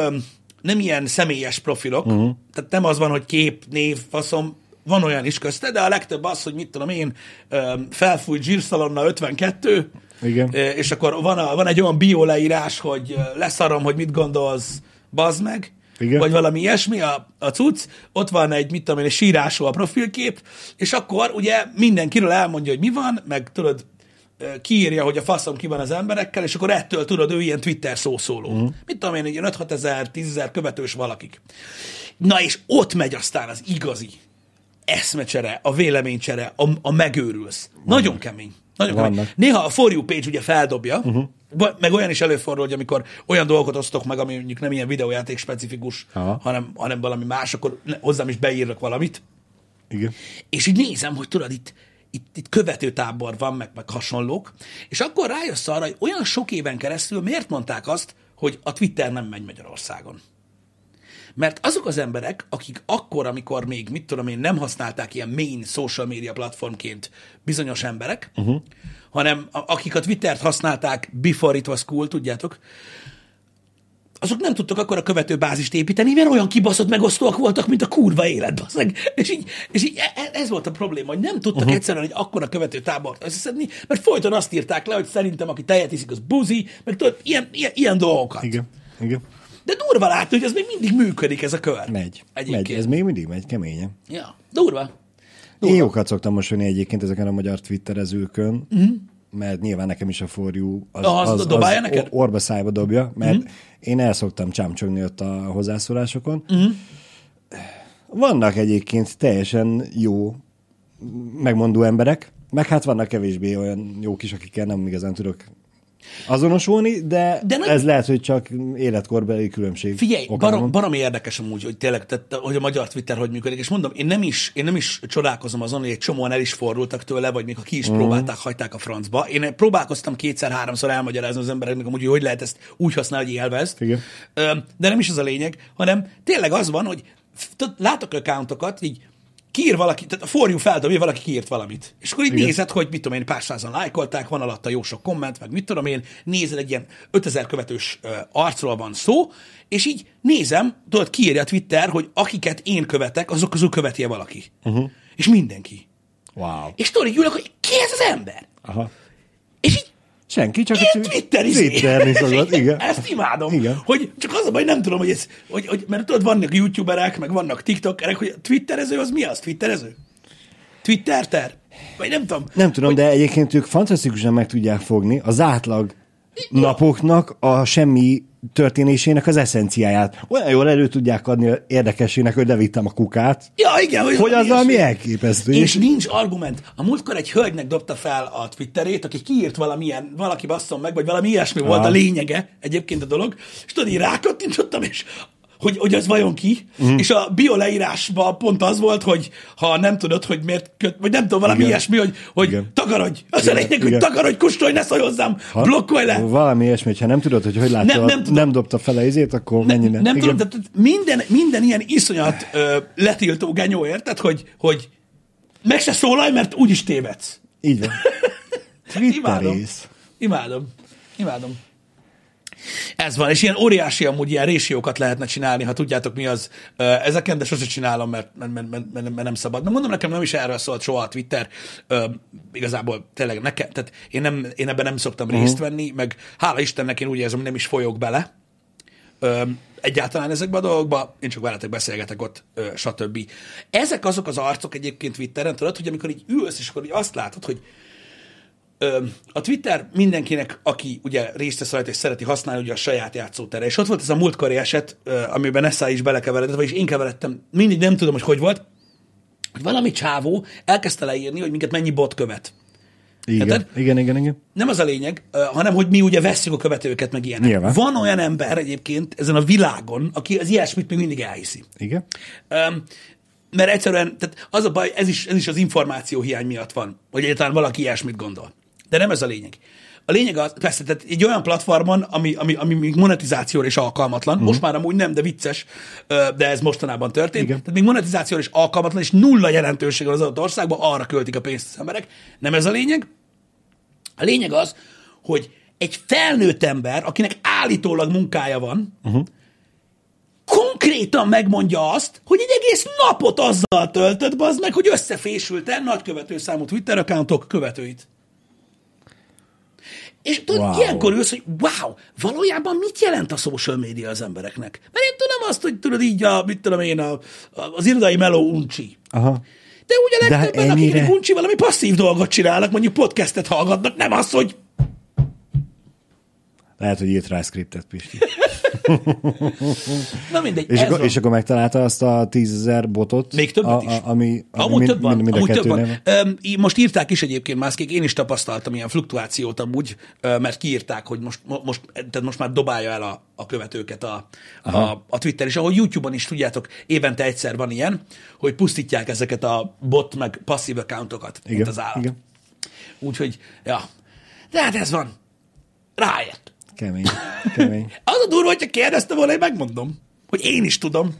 nem ilyen személyes profilok, uh-huh. tehát nem az van, hogy kép, név, faszom, van olyan is közte, de a legtöbb az, hogy mit tudom én, felfújt zsírszalonna 52, Igen. és akkor van, a, van egy olyan bio leírás, hogy leszarom, hogy mit gondolsz, bazd meg, Igen. vagy valami ilyesmi a, a cucc, ott van egy, mit tudom én, egy sírású a profilkép, és akkor ugye mindenkiről elmondja, hogy mi van, meg tudod, kiírja, hogy a faszom ki van az emberekkel, és akkor ettől tudod, ő ilyen Twitter szószóló. Uh-huh. Mit tudom én, egy ilyen 5-6 ezer, 10 ezer követős valakik. Na és ott megy aztán az igazi eszmecsere, a véleménycsere, a, a megőrülsz. Nagyon kemény. Nagyon. Vannak. Néha a For You page ugye feldobja, uh-huh. meg olyan is előfordul, hogy amikor olyan dolgokat osztok meg, ami mondjuk nem ilyen videójáték specifikus, Aha. hanem, hanem valami más, akkor hozzám is beírnak valamit, Igen. és így nézem, hogy tudod, itt, itt, itt követőtábor van, meg, meg hasonlók, és akkor rájössz arra, hogy olyan sok éven keresztül miért mondták azt, hogy a Twitter nem megy Magyarországon. Mert azok az emberek, akik akkor, amikor még, mit tudom én, nem használták ilyen main social media platformként bizonyos emberek, uh-huh. hanem akik a Twittert használták before it was cool, tudjátok, azok nem tudtak akkor a követőbázist építeni, mert olyan kibaszott megosztóak voltak, mint a kurva élet, basszeg. És így, és így e- e- ez volt a probléma, hogy nem tudtak uh-huh. egyszerűen egy akkora követő tábort összeszedni, mert folyton azt írták le, hogy szerintem aki tejet iszik, az buzi, meg tudod, ilyen, ilyen, ilyen dolgokat. Igen. Igen. De durva látni, hogy ez még mindig működik, ez a kör. Megy. Egyébként. Megy. Ez még mindig megy, keményen. Ja, durva. Én jókat szoktam mosolni egyébként ezeken a magyar twitterezőkön, mm. mert nyilván nekem is a forjú az, Ah, az dobálja neked? o- orba szájba dobja, mert mm. én el szoktam csámcsogni ott a hozzászólásokon. Mm. Vannak egyébként teljesen jó megmondó emberek, meg hát vannak kevésbé olyan jók is, akikkel nem igazán tudok azonosulni, de, De nem- ez lehet, hogy csak életkorbeli különbség. Figyelj, barom, barom érdekes amúgy, hogy tényleg, tehát, hogy a magyar Twitter hogy működik, és mondom, én nem is, én nem is csodálkozom azon, hogy egy csomóan el is fordultak tőle, vagy még ha ki is mm. próbálták, hagyták a francba. Én próbálkoztam kétszer-háromszor elmagyarázni az embereknek, amúgy, hogy hogy lehet ezt úgy használni, hogy élvezd. Igen. De nem is az a lényeg, hanem tényleg az van, hogy látok accountokat, így kiír valaki, tehát a For You feldobja, valaki kiírt valamit. És akkor így Igen. nézed, hogy mit tudom én, pár százan lájkolták, van alatta jó sok komment, meg mit tudom én, nézed egy ilyen 5000 követős ö, arcról van szó, és így nézem, tudod, kiírja a Twitter, hogy akiket én követek, azok közül követje valaki. Uh-huh. És mindenki. Wow. És tudod, így ülök, hogy ki ez az ember? Aha. Senki, csak Ilyen Twitter izé. Twitterni szokott, igen. Ezt imádom. Igen. Hogy csak az a baj, nem tudom, hogy ez, hogy, hogy, mert tudod, vannak youtuberek, meg vannak tiktokerek, hogy a twitterező az mi az? Twitterező? Twitterter? Vagy nem tudom. Nem tudom, de egyébként ők fantasztikusan meg tudják fogni az átlag napoknak a semmi történésének az eszenciáját. Olyan jól elő tudják adni érdekesének, hogy levittem a kukát, Ja, igen. hogy valami az valami elképesztő. És nincs argument. A múltkor egy hölgynek dobta fel a Twitterét, aki kiírt valamilyen, valaki basszon meg, vagy valami ilyesmi volt Aha. a lényege egyébként a dolog, és tudod, így rákattintottam, és hogy, hogy az vajon ki, uh-huh. és a bio leírásban pont az volt, hogy ha nem tudod, hogy miért köt, vagy nem tudom, valami Igen. ilyesmi, hogy, hogy Igen. takarodj. Az a Igen. lényeg, hogy takarodj, kustolj, ne szólj hozzám, blokkolj le. Valami ilyesmi, ha nem tudod, hogy hogy látja, Nem- nem, tudom. nem dobta fel izét, akkor Ne, menj innen. nem Igen. tudom, tehát minden, minden ilyen iszonyat ö, letiltó genyó, érted, hogy, hogy meg se szólalj, mert úgyis tévedsz. Így van. [LAUGHS] Imádom. Imádom. Imádom. Ez van, és ilyen óriási amúgy ilyen résiókat lehetne csinálni, ha tudjátok mi az ezeken, de sose csinálom, mert, mert, mert, mert, mert, nem szabad. De mondom, nekem nem is erről szólt soha a Twitter. Ö, igazából tényleg nekem, tehát én, nem, én ebben nem szoktam uh-huh. részt venni, meg hála Istennek én úgy érzem, nem is folyok bele ö, egyáltalán ezekbe a dolgokba, én csak veletek beszélgetek ott, ö, stb. Ezek azok az arcok egyébként Twitteren, tudod, hogy amikor így ülsz, és akkor így azt látod, hogy a Twitter mindenkinek, aki ugye részt vesz rajta és szereti használni, ugye a saját játszótere. És ott volt ez a múltkori eset, amiben Nessa is belekeveredett, vagyis én keveredtem, mindig nem tudom, hogy hogy volt, hogy valami csávó elkezdte leírni, hogy minket mennyi bot követ. Igen. Érted? igen, igen, igen. Nem az a lényeg, hanem hogy mi ugye vesszük a követőket, meg ilyenek. Nyilván. Van olyan ember egyébként ezen a világon, aki az ilyesmit még mindig elhiszi. Igen. Um, mert egyszerűen, tehát az a baj, ez is, ez is az információ hiány miatt van, hogy egyáltalán valaki ilyesmit gondol. De nem ez a lényeg. A lényeg az, persze, tehát egy olyan platformon, ami, ami, ami még monetizációra is alkalmatlan, uh-huh. most már amúgy nem, de vicces, de ez mostanában történt, Igen. tehát még monetizációra is alkalmatlan, és nulla jelentőség az adott országban, arra költik a pénzt az emberek. Nem ez a lényeg. A lényeg az, hogy egy felnőtt ember, akinek állítólag munkája van, uh-huh. konkrétan megmondja azt, hogy egy egész napot azzal töltött, bazd meg, hogy összefésülte nagykövető számú Twitter accountok követőit. És tudod, wow. Ilyenkor ülsz, hogy wow, valójában mit jelent a social media az embereknek? Mert én tudom azt, hogy tudod így, a, mit tudom én, a, a, az irodai meló uncsi. Aha. De úgy a legtöbben, ennyire- akiknek uncsi valami passzív dolgot csinálnak, mondjuk podcastet hallgatnak, nem az, hogy Lehet, hogy írt rá scriptet, Pisti. [LAUGHS] na mindegy, És, akkor, és akkor megtalálta azt a tízezer botot? Még többet a, is. A, ami, ami Amúgy mind, több van, mind, mind a amúgy több van. Öm, most írták is egyébként mászkék, én is tapasztaltam ilyen fluktuációt amúgy, mert kiírták, hogy most, mo- most, tehát most már dobálja el a, a követőket a, a, a Twitter, és ahogy YouTube-on is tudjátok, évente egyszer van ilyen, hogy pusztítják ezeket a bot meg passzív accountokat, mint Igen, az állat. igen. Úgyhogy, ja. De hát ez van. Rájött. Kemény, kemény. [LAUGHS] Az a durva, hogyha kérdezte volna, én megmondom, hogy én is tudom.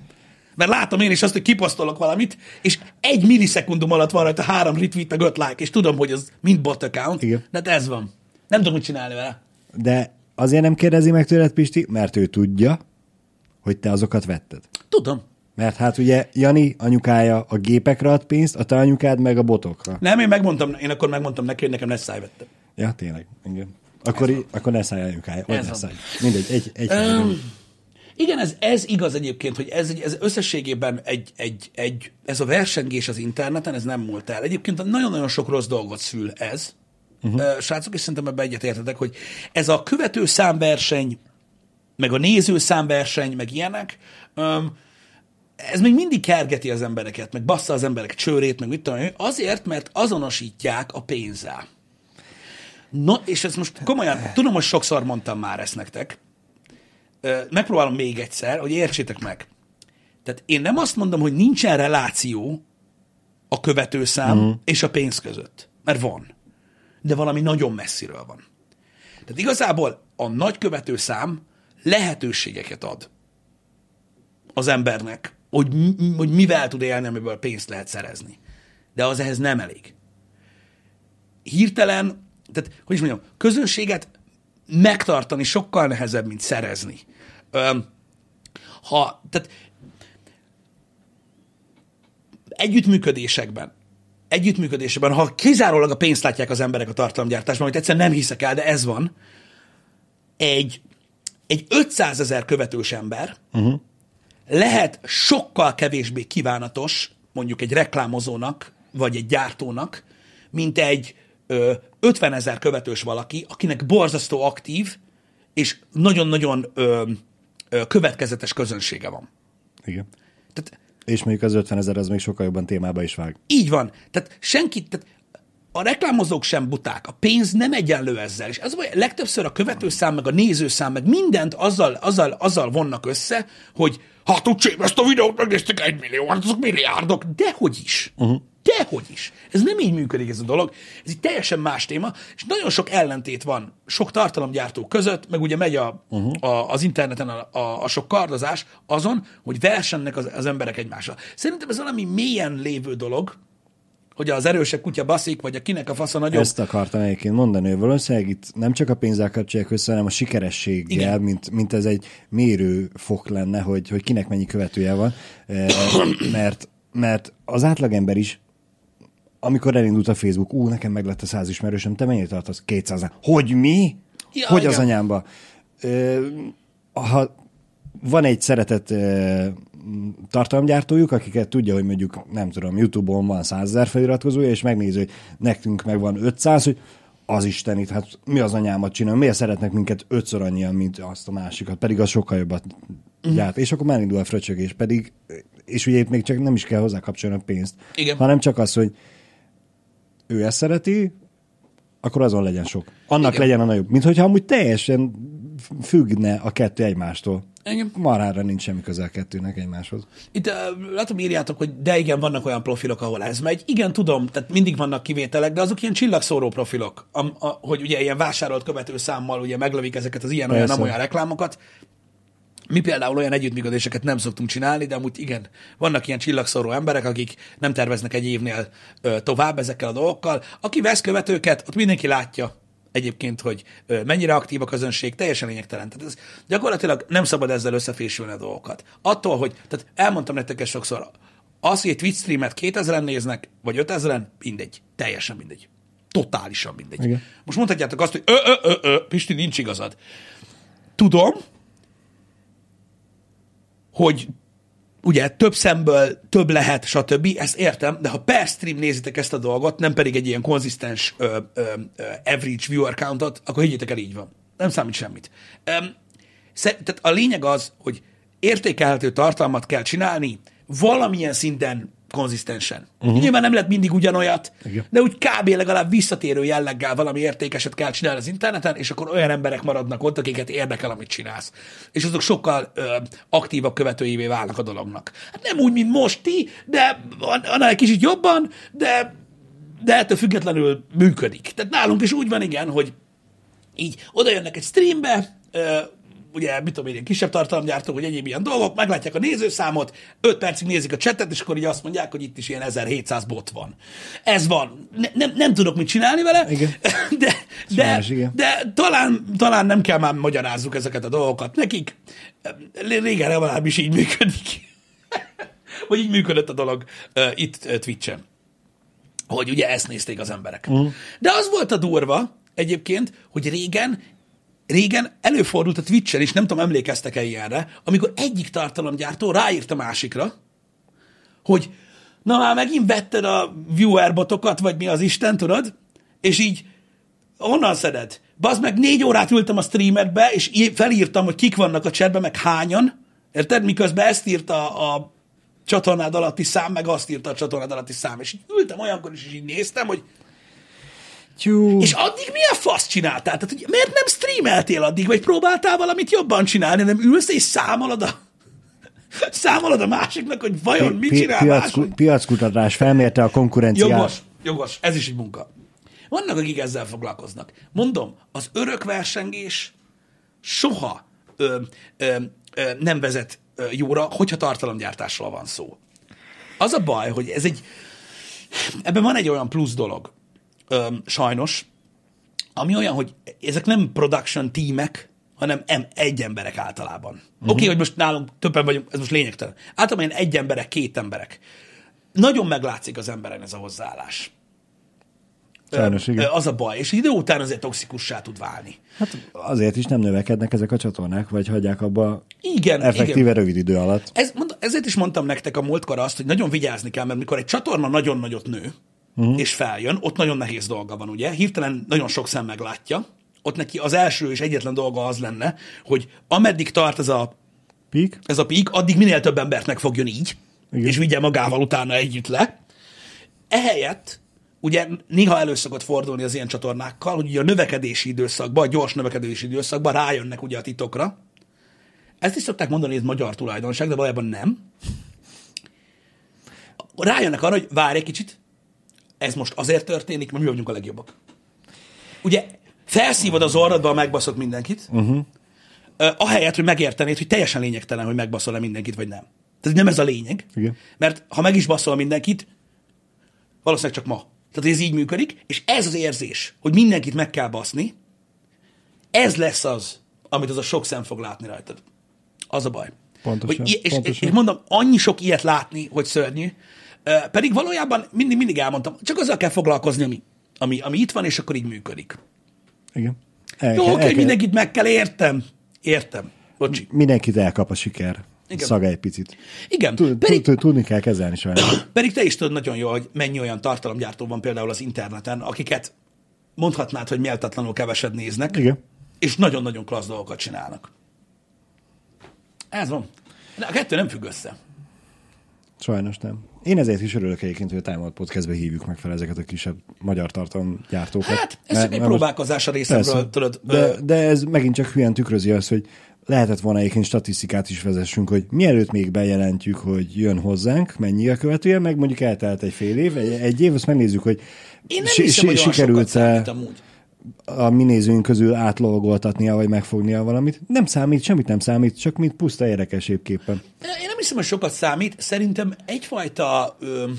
Mert látom én is azt, hogy kiposztolok valamit, és egy millisekundum alatt van rajta három retweet, meg öt like, és tudom, hogy az mind bot account. Igen. De hát ez van. Nem tudom, mit csinálni vele. De azért nem kérdezi meg tőled, Pisti, mert ő tudja, hogy te azokat vetted. Tudom. Mert hát ugye Jani anyukája a gépekre ad pénzt, a te anyukád meg a botokra. Nem, én megmondtam, én akkor megmondtam neki, hogy nekem ne szájvettem. Ja, tényleg. Igen. Akkor, í- akkor ne szállj anyukája. Vagy ne szállj. Mindegy, egy, egy Um, igen, ez, ez igaz egyébként, hogy ez, ez összességében egy, egy, egy, ez a versengés az interneten, ez nem múlt el. Egyébként nagyon-nagyon sok rossz dolgot szül ez. Uh-huh. Srácok, és szerintem ebben egyetértetek, hogy ez a követő számverseny, meg a néző számverseny, meg ilyenek, um, ez még mindig kergeti az embereket, meg bassza az emberek csőrét, meg mit tudom én, azért, mert azonosítják a pénzzel. No, és ez most komolyan, tudom, hogy sokszor mondtam már ezt nektek, megpróbálom még egyszer, hogy értsétek meg. Tehát én nem azt mondom, hogy nincsen reláció a követőszám mm. és a pénz között. Mert van. De valami nagyon messziről van. Tehát igazából a nagy követőszám lehetőségeket ad az embernek, hogy, m- hogy mivel tud élni, amiből pénzt lehet szerezni. De az ehhez nem elég. Hirtelen, tehát, hogy is mondjam, közönséget megtartani sokkal nehezebb, mint szerezni. Öm, ha, tehát együttműködésekben, együttműködésben, ha kizárólag a pénzt látják az emberek a tartalomgyártásban, amit egyszerűen nem hiszek el, de ez van, egy, egy 500 ezer követős ember uh-huh. lehet sokkal kevésbé kívánatos, mondjuk egy reklámozónak, vagy egy gyártónak, mint egy 50 ezer követős valaki, akinek borzasztó aktív, és nagyon-nagyon ö, ö, következetes közönsége van. Igen. Tehát És mondjuk az 50 ezer az még sokkal jobban témába is vág. Így van. Tehát senki, tehát a reklámozók sem buták, a pénz nem egyenlő ezzel, és ez vagy legtöbbször a követőszám, meg a nézőszám, meg mindent azzal, azzal, azzal vonnak össze, hogy hát úgy ezt a videót megnéztek egy millió, hát azok milliárdok. Dehogy is. Uh-huh. Dehogy is. Ez nem így működik ez a dolog. Ez egy teljesen más téma, és nagyon sok ellentét van sok tartalomgyártó között, meg ugye megy a, uh-huh. a, az interneten a, a, a sok kardozás azon, hogy versennek az, az emberek egymással. Szerintem ez valami mélyen lévő dolog, hogy az erősebb kutya baszik, vagy a kinek a fasza nagyobb. Ezt akartam egyébként mondani, hogy valószínűleg itt nem csak a pénzzel kapcsolják össze, hanem a sikerességgel, Igen. mint, mint ez egy mérő fok lenne, hogy, hogy kinek mennyi követője van, Eh, mert, mert az átlagember is amikor elindult a Facebook, ú, nekem meg lett a száz ismerősöm, te mennyit tartasz? 200 Hogy mi? Ja, hogy az igen. anyámba? Ö, ha van egy szeretett ö, tartalomgyártójuk, akiket tudja, hogy mondjuk, nem tudom, YouTube-on van 100 ezer feliratkozója, és megnézi, hogy nekünk meg van 500, hogy az Istenit, hát mi az anyámat csinál, miért szeretnek minket ötször annyian, mint azt a másikat, pedig az sokkal jobbat gyárt. És akkor már indul a fröcsögés, pedig, és ugye itt még csak nem is kell hozzá kapcsolni a pénzt, Igen. hanem csak az, hogy ő ezt szereti, akkor azon legyen sok. Annak Igen. legyen a nagyobb. Mint hogyha amúgy teljesen függne a kettő egymástól. Igen. Marhára nincs semmi közel a kettőnek egymáshoz. Itt uh, látom, írjátok, hogy de igen, vannak olyan profilok, ahol ez megy. Igen, tudom, tehát mindig vannak kivételek, de azok ilyen csillagszóró profilok, am, a, hogy ugye ilyen vásárolt követőszámmal ugye meglövik ezeket az ilyen-olyan, Persze. nem olyan reklámokat. Mi például olyan együttműködéseket nem szoktunk csinálni, de amúgy igen, vannak ilyen csillagszóró emberek, akik nem terveznek egy évnél ö, tovább ezekkel a dolgokkal. Aki vesz követőket, ott mindenki látja egyébként, hogy ö, mennyire aktív a közönség, teljesen lényegtelen. Tehát ez gyakorlatilag nem szabad ezzel összefésülni a dolgokat. Attól, hogy, tehát elmondtam nektek ezt sokszor, az, hogy egy Twitch streamet 2000-en néznek, vagy 5000-en, mindegy. Teljesen mindegy. Totálisan mindegy. Igen. Most mondhatjátok azt, hogy ö, ö, ö, ö, Pisti, nincs igazad. Tudom, hogy ugye több szemből több lehet, stb. Ezt értem, de ha per stream nézitek ezt a dolgot, nem pedig egy ilyen konzisztens ö, ö, ö, average viewer countot, akkor higgyétek el, így van. Nem számít semmit. Um, tehát a lényeg az, hogy értékelhető tartalmat kell csinálni, valamilyen szinten konzisztensen. Uh-huh. Nyilván nem lehet mindig ugyanolyat, Igen. de úgy kb. legalább visszatérő jelleggel valami értékeset kell csinálni az interneten, és akkor olyan emberek maradnak ott, akiket érdekel, amit csinálsz. És azok sokkal ö, aktívabb követőivé válnak a dolognak. Hát nem úgy, mint most ti, de annál egy kicsit jobban, de, de ettől függetlenül működik. Tehát nálunk is úgy van, igen, hogy így oda jönnek egy streambe, ö, ugye, mit tudom én, kisebb tartalomgyártók, vagy egyéb ilyen dolgok, meglátják a nézőszámot, 5 percig nézik a csetet, és akkor így azt mondják, hogy itt is ilyen 1700 bot van. Ez van. Ne, nem, nem tudok mit csinálni vele, Igen. [LAUGHS] de, de, Sajnos, igen. de talán, talán nem kell már magyarázzuk ezeket a dolgokat nekik. Régen legalábbis így működik. [LAUGHS] vagy így működött a dolog uh, itt uh, Twitch-en. Hogy ugye ezt nézték az emberek. Mhm. Uh. De az volt a durva egyébként, hogy régen régen előfordult a Twitch-en, és nem tudom, emlékeztek-e ilyenre, amikor egyik tartalomgyártó ráírt másikra, hogy na már megint vetted a viewer botokat, vagy mi az Isten, tudod? És így honnan szeded? Bazd meg, négy órát ültem a streamerbe, és felírtam, hogy kik vannak a chatben, meg hányan. Érted? Miközben ezt írta a csatornád alatti szám, meg azt írta a csatornád alatti szám. És így ültem olyankor is, és így néztem, hogy Tyú. és addig milyen fasz csináltál? Tehát, hogy miért nem streameltél addig, vagy próbáltál valamit jobban csinálni, nem ülsz és számolod a, [LAUGHS] számolod a másiknak, hogy vajon mit Pi- csinál piac, máshogy? piackutatás felmérte a konkurenciát. Jogos, jogos, ez is egy munka. Vannak, akik ezzel foglalkoznak. Mondom, az örök versengés soha ö, ö, ö, nem vezet ö, jóra, hogyha tartalomgyártásról van szó. Az a baj, hogy ez egy, ebben van egy olyan plusz dolog, ö, sajnos, ami olyan, hogy ezek nem production tímek, hanem em, egy emberek általában. Uh-huh. Oké, okay, hogy most nálunk többen vagyunk, ez most lényegtelen. Általában egy emberek, két emberek. Nagyon meglátszik az emberen ez a hozzáállás. Sajnos, igen. Az a baj, és idő után azért toxikussá tud válni. Hát azért is nem növekednek ezek a csatornák, vagy hagyják abba Igen, effektíve igen. rövid idő alatt. Ez, ezért is mondtam nektek a múltkor azt, hogy nagyon vigyázni kell, mert mikor egy csatorna nagyon nagyot nő, uh-huh. és feljön, ott nagyon nehéz dolga van, ugye? Hirtelen nagyon sok szem meglátja, ott neki az első és egyetlen dolga az lenne, hogy ameddig tart ez a, Pík? ez a pík, addig minél több embert megfogjon így, Igen. és vigye magával utána együtt le. Ehelyett ugye néha elő szokott fordulni az ilyen csatornákkal, hogy ugye a növekedési időszakban, a gyors növekedési időszakban rájönnek ugye a titokra. Ezt is szokták mondani, hogy ez magyar tulajdonság, de valójában nem. Rájönnek arra, hogy várj egy kicsit, ez most azért történik, mert mi vagyunk a legjobbak. Ugye felszívod az orrodba, megbaszod mindenkit, uh-huh. ahelyett, hogy megértenéd, hogy teljesen lényegtelen, hogy megbaszol-e mindenkit, vagy nem. Tehát nem ez a lényeg. Igen. Mert ha meg is baszol mindenkit, valószínűleg csak ma. Tehát ez így működik, és ez az érzés, hogy mindenkit meg kell baszni, ez lesz az, amit az a sok szem fog látni rajtad. Az a baj. Pontosan, Hogy, és, pontosan. és mondom, annyi sok ilyet látni, hogy szörnyű, pedig valójában mindig, mindig elmondtam, csak azzal kell foglalkozni, ami, ami, ami itt van, és akkor így működik. Igen. El, Jó, kell- oké, el mindenkit meg kell, értem. Értem. Bocsi. Mindenkit elkap a siker. Igen. Szaga egy picit. Igen, Tudni kell kezelni sajnos. [COUGHS] pedig te is tudod nagyon jól, hogy mennyi olyan tartalomgyártó van például az interneten, akiket mondhatnád, hogy méltatlanul keveset néznek, Igen. és nagyon-nagyon klassz dolgokat csinálnak. Ez van. De a kettő nem függ össze. Sajnos nem. Én ezért is örülök egyébként, hogy a Time Out Podcastbe hívjuk meg fel ezeket a kisebb magyar tartalomgyártókat. Hát, ez csak egy próbálkozás a részemről, tudod. De, de ez megint csak hülyen tükrözi azt, hogy lehetett volna egyébként statisztikát is vezessünk, hogy mielőtt még bejelentjük, hogy jön hozzánk, mennyi a követője, meg mondjuk eltelt egy fél év, egy, egy év, azt megnézzük, hogy Én nem si- hiszem, si- sikerült-e számít amúgy. A mi nézőink közül átlogoltatnia, vagy megfognia valamit. Nem számít, semmit nem számít, csak mint puszta érdekesébbképpen. Én nem hiszem, hogy sokat számít. Szerintem egyfajta... Ö,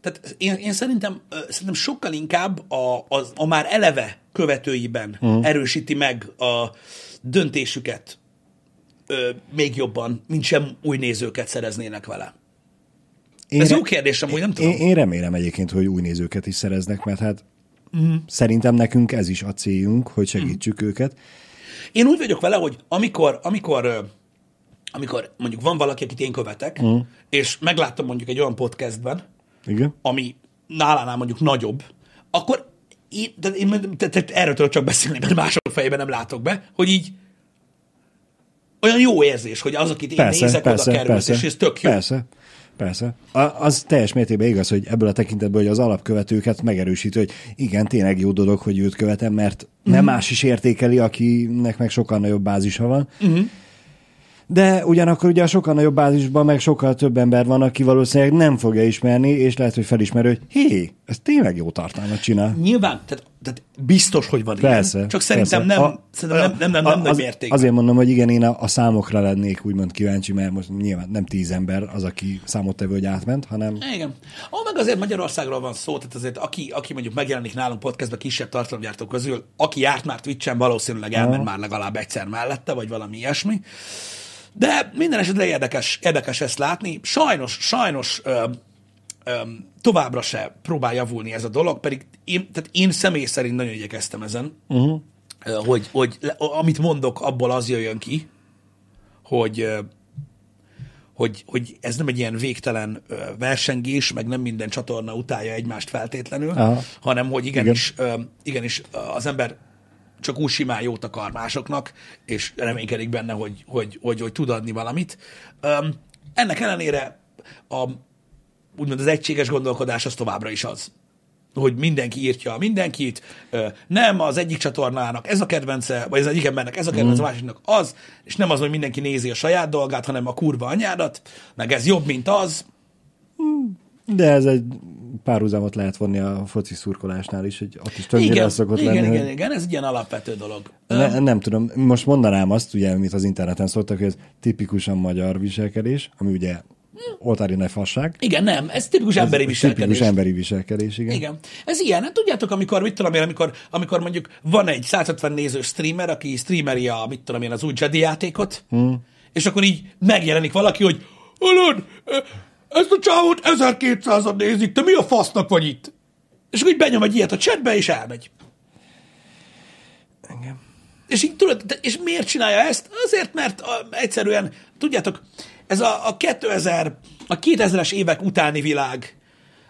tehát én, én szerintem, ö, szerintem sokkal inkább a, az, a már eleve követőiben uh-huh. erősíti meg a döntésüket ö, még jobban, mint sem új nézőket szereznének vele. Én Ez re- jó kérdés, amúgy nem tudom. Én, én remélem egyébként, hogy új nézőket is szereznek, mert hát mm. szerintem nekünk ez is a céljunk, hogy segítsük mm. őket. Én úgy vagyok vele, hogy amikor, amikor, amikor mondjuk van valaki, akit én követek, mm. és megláttam mondjuk egy olyan podcastben, Igen? ami nálánál mondjuk nagyobb, akkor én, tehát én tehát, tehát erről tudok csak beszélni, mert mások fejében nem látok be, hogy így olyan jó érzés, hogy az, akit én Persze, nézek, persze, oda került, persze, és ez tök jó. Persze, persze. A, az teljes mértékben igaz, hogy ebből a tekintetből, hogy az alapkövetőket megerősítő, hogy igen, tényleg jó dolog, hogy őt követem, mert Mhm. nem más is értékeli, akinek meg sokkal nagyobb bázisa van. Mhm. De ugyanakkor ugye a sokkal nagyobb bázisban meg sokkal több ember van, aki valószínűleg nem fogja ismerni, és lehet, hogy felismerő, hogy hé, ez tényleg jó tartalmat csinál. Nyilván, tehát, tehát biztos, hogy van Persze. ilyen, csak szerintem persze. nem, szerintem nem, nem, nem, nem a- nagy az, mértékben. Azért mondom, hogy igen, én a, a számokra lennék úgymond kíváncsi, mert most nyilván nem tíz ember az, aki számottevő, hogy átment, hanem Igen. Ó, meg azért Magyarországról van szó, tehát azért aki, aki mondjuk megjelenik nálunk podcastben kisebb tartalomgyártók közül, aki járt már Twitch-en, valószínűleg elment már legalább egyszer mellette, vagy valami ilyesmi. De minden esetre érdekes, érdekes ezt látni. Sajnos, sajnos ö, továbbra se próbál javulni ez a dolog, pedig én, tehát én személy szerint nagyon igyekeztem ezen, uh-huh. hogy, hogy amit mondok, abból az jöjjön ki, hogy hogy, hogy ez nem egy ilyen végtelen versengés, meg nem minden csatorna utálja egymást feltétlenül, Aha. hanem hogy igenis, Igen. igenis az ember csak úgy simán jót akar másoknak, és reménykedik benne, hogy, hogy, hogy, hogy tud adni valamit. Ennek ellenére a, úgymond az egységes gondolkodás az továbbra is az hogy mindenki írtja mindenkit, ö, nem az egyik csatornának ez a kedvence, vagy az egyik embernek ez a kedvence, mm. a másiknak az, és nem az, hogy mindenki nézi a saját dolgát, hanem a kurva anyádat, meg ez jobb, mint az. de ez egy párhuzamot lehet vonni a foci szurkolásnál is, hogy ott is többnyire Igen, szokott igen, lenni, igen, hogy igen, ez egy ilyen alapvető dolog. Ne, nem tudom, most mondanám azt, ugye, amit az interneten szóltak, hogy ez tipikusan magyar viselkedés, ami ugye oltári ne fasság. Igen, nem, ez tipikus emberi Ez viselkedés. Tipikus emberi viselkedés, igen. Igen. Ez ilyen. Hát tudjátok, amikor, mit tudom én, amikor, amikor mondjuk van egy 150 nézős streamer, aki streameri a, mit tudom én, az új Jedi játékot, hmm. és akkor így megjelenik valaki, hogy hallod, ezt a csávót 1200-an nézik, te mi a fasznak vagy itt? És akkor így benyom egy ilyet a chatbe, és elmegy. Igen. És így tudod, és miért csinálja ezt? Azért, mert egyszerűen, tudjátok, ez a, a 2000, a 2000-es évek utáni világ,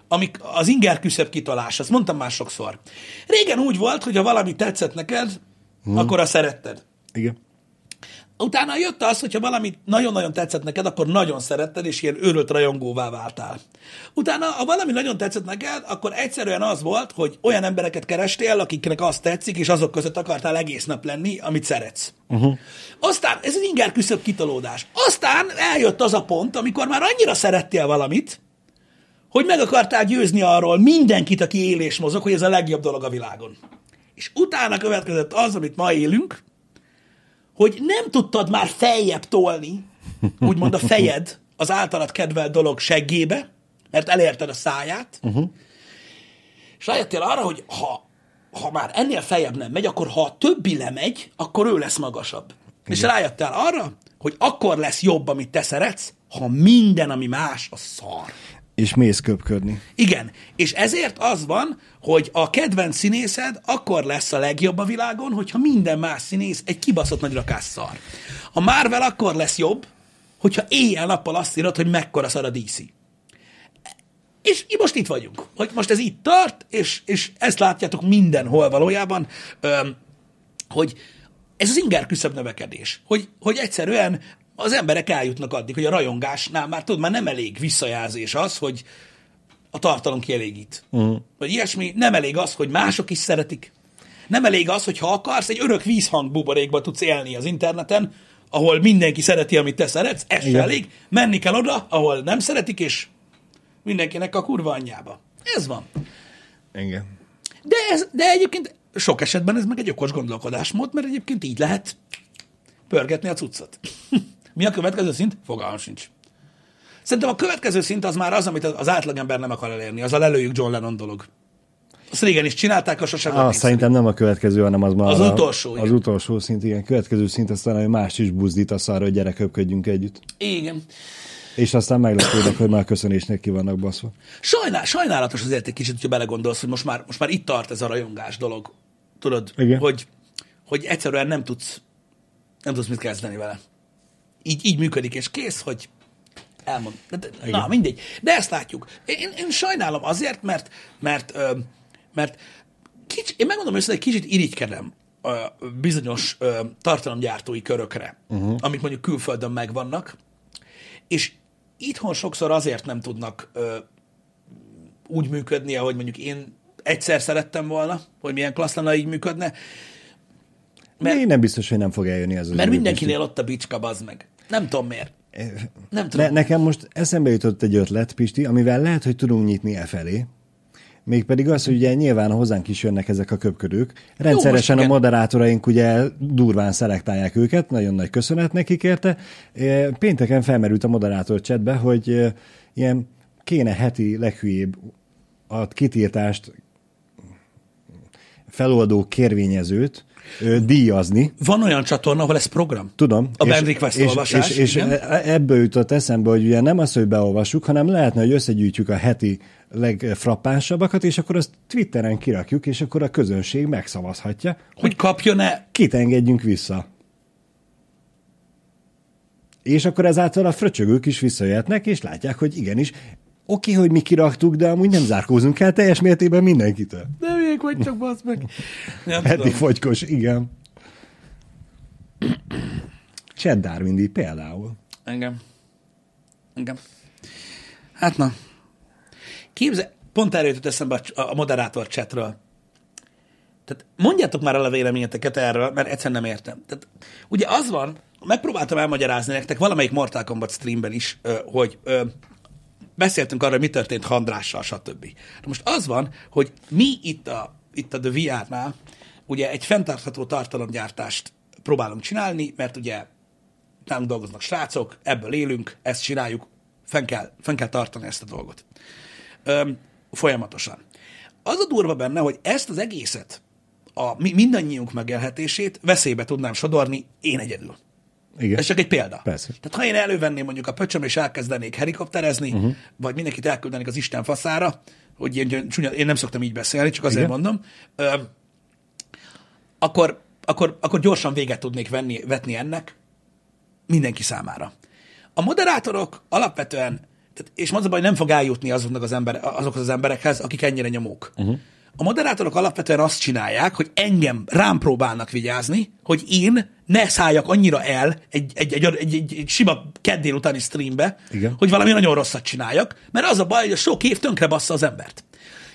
amik az inger küszöbb kitolás, azt mondtam már sokszor. Régen úgy volt, hogy ha valami tetszett neked, hmm. akkor azt szeretted. Igen. Utána jött az, hogyha valami nagyon-nagyon tetszett neked, akkor nagyon szeretted, és ilyen őrült rajongóvá váltál. Utána, ha valami nagyon tetszett neked, akkor egyszerűen az volt, hogy olyan embereket kerestél, akiknek azt tetszik, és azok között akartál egész nap lenni, amit szeretsz. Uh-huh. Aztán, ez egy inger küszöbb kitolódás. Aztán eljött az a pont, amikor már annyira szerettél valamit, hogy meg akartál győzni arról mindenkit, aki él és mozog, hogy ez a legjobb dolog a világon. És utána következett az, amit ma élünk, hogy nem tudtad már feljebb tolni, úgymond a fejed az általad kedvelt dolog seggébe, mert elérted a száját, uh-huh. és rájöttél arra, hogy ha, ha már ennél feljebb nem megy, akkor ha a többi lemegy, akkor ő lesz magasabb. Igen. És rájöttél arra, hogy akkor lesz jobb, amit te szeretsz, ha minden, ami más, a szar. És mész köpködni. Igen, és ezért az van, hogy a kedvenc színészed akkor lesz a legjobb a világon, hogyha minden más színész egy kibaszott nagy rakás szar. A Marvel akkor lesz jobb, hogyha éjjel-nappal azt írod, hogy mekkora szar a DC. És most itt vagyunk, hogy most ez itt tart, és, és ezt látjátok mindenhol valójában, hogy ez az inger küszöbb növekedés, hogy, hogy egyszerűen az emberek eljutnak addig, hogy a rajongásnál már tudod, már nem elég visszajelzés az, hogy a tartalom kielégít. Uh-huh. Vagy ilyesmi, nem elég az, hogy mások is szeretik. Nem elég az, hogy ha akarsz, egy örök vízhang buborékba tudsz élni az interneten, ahol mindenki szereti, amit te szeretsz, ez se elég. Menni kell oda, ahol nem szeretik, és mindenkinek a kurva anyjába. Ez van. Igen. De, ez, de egyébként sok esetben ez meg egy okos gondolkodásmód, mert egyébként így lehet pörgetni a cuccot. [LAUGHS] Mi a következő szint? Fogalmam sincs. Szerintem a következő szint az már az, amit az átlagember nem akar elérni, az a lelőjük John Lennon dolog. Azt régen is csinálták, a sosem Ah, szerintem nem a következő, hanem az már Az a, utolsó, Az igen. utolsó szint, igen. Következő szint aztán, hogy más is buzdítasz arra, hogy gyerek öpködjünk együtt. Igen. És aztán meglepődök, hogy már köszönésnek ki vannak baszva. Sajnál, sajnálatos azért egy kicsit, hogyha belegondolsz, hogy most már, most már itt tart ez a rajongás dolog. Tudod, Igen. hogy, hogy egyszerűen nem tudsz, nem tudsz mit kezdeni vele. Így, így működik, és kész, hogy elmond. De, de, na, mindegy. De ezt látjuk. Én, én sajnálom azért, mert, mert, ö, mert kicsi, én megmondom őszintén, egy kicsit irigykedem ö, bizonyos ö, tartalomgyártói körökre, uh-huh. amik mondjuk külföldön megvannak, és itthon sokszor azért nem tudnak ö, úgy működni, ahogy mondjuk én egyszer szerettem volna, hogy milyen klassz lenne, így működne, Mert, én nem biztos, hogy nem fog eljönni ez az mert mindenkinél ott a bicska, bazd meg. Nem tudom miért. Nem Ne, tudom. nekem most eszembe jutott egy ötlet, Pisti, amivel lehet, hogy tudunk nyitni e felé. Mégpedig az, hogy ugye nyilván hozzánk is jönnek ezek a köpködők. Rendszeresen most a moderátoraink ugye durván szelektálják őket, nagyon nagy köszönet nekik érte. Pénteken felmerült a moderátor chatbe, hogy ilyen kéne heti leghülyébb a kitiltást feloldó kérvényezőt díjazni, Van olyan csatorna, ahol ez program? Tudom. A band request és, olvasás, És, és igen. e- ebből jutott eszembe, hogy ugye nem az, hogy beolvassuk, hanem lehetne, hogy összegyűjtjük a heti legfrappánsabbakat, és akkor azt Twitteren kirakjuk, és akkor a közönség megszavazhatja, Hogy kapjon-e kit engedjünk vissza. És akkor ezáltal a fröcsögők is visszajöhetnek, és látják, hogy igenis, oké, hogy mi kiraktuk, de amúgy nem zárkózunk el teljes mértékben mindenkitől. De hülyék vagytok, bazd meg. Nem Heti tudom. fogykos, igen. Chad Darwin például. Engem. Engem. Hát na. Képzel, pont erről jutott eszembe a, moderátor chatről. Tehát mondjátok már el a véleményeteket erről, mert egyszerűen nem értem. Tehát, ugye az van, megpróbáltam elmagyarázni nektek valamelyik Mortal Kombat streamben is, hogy beszéltünk arra, mi történt Handrással, stb. Na most az van, hogy mi itt a, itt a The VR-nál ugye egy fenntartható tartalomgyártást próbálunk csinálni, mert ugye nálunk dolgoznak srácok, ebből élünk, ezt csináljuk, fenn kell, fenn kell tartani ezt a dolgot. Öm, folyamatosan. Az a durva benne, hogy ezt az egészet, a mi, mindannyiunk megélhetését veszélybe tudnám sodorni én egyedül. Igen. Ez csak egy példa. Persze. Tehát ha én elővenném mondjuk a pöcsöm, és elkezdenék helikopterezni, uh-huh. vagy mindenkit elküldenék az Isten faszára, hogy ilyen csúnya, én nem szoktam így beszélni, csak azért Igen. mondom, ö, akkor, akkor, akkor gyorsan véget tudnék venni, vetni ennek mindenki számára. A moderátorok alapvetően, tehát, és mondom, hogy nem fog eljutni azoknak az ember, azokhoz az emberekhez, akik ennyire nyomók. Uh-huh. A moderátorok alapvetően azt csinálják, hogy engem rám próbálnak vigyázni, hogy én ne szálljak annyira el egy, egy, egy, egy, egy, egy sima keddél utáni streambe, Igen. hogy valami nagyon rosszat csináljak, mert az a baj, hogy a sok év tönkre bassza az embert.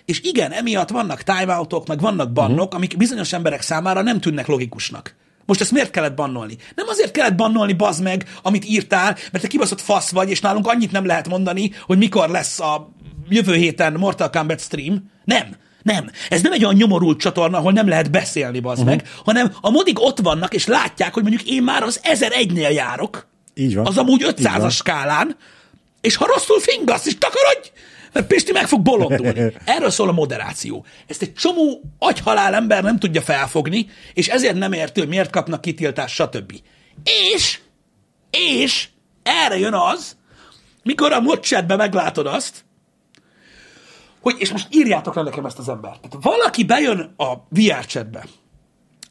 És igen, emiatt vannak timeoutok, meg vannak bannok, uh-huh. amik bizonyos emberek számára nem tűnnek logikusnak. Most ezt miért kellett bannolni? Nem azért kellett bannolni, bazd meg, amit írtál, mert te kibaszott fasz vagy, és nálunk annyit nem lehet mondani, hogy mikor lesz a jövő héten Mortal Kombat stream. Nem. Nem. Ez nem egy olyan nyomorult csatorna, ahol nem lehet beszélni, bazd uh-huh. meg, hanem a modig ott vannak, és látják, hogy mondjuk én már az 1001-nél járok, Így van. az amúgy Így van. 500-as skálán, és ha rosszul fingasz, és takarodj, mert Pisti meg fog bolondulni. [LAUGHS] Erről szól a moderáció. Ezt egy csomó agyhalál ember nem tudja felfogni, és ezért nem értő, hogy miért kapnak kitiltást, stb. És, és erre jön az, mikor a modchatben meglátod azt, hogy, és most írjátok le nekem ezt az embert. Tehát valaki bejön a VR chatbe,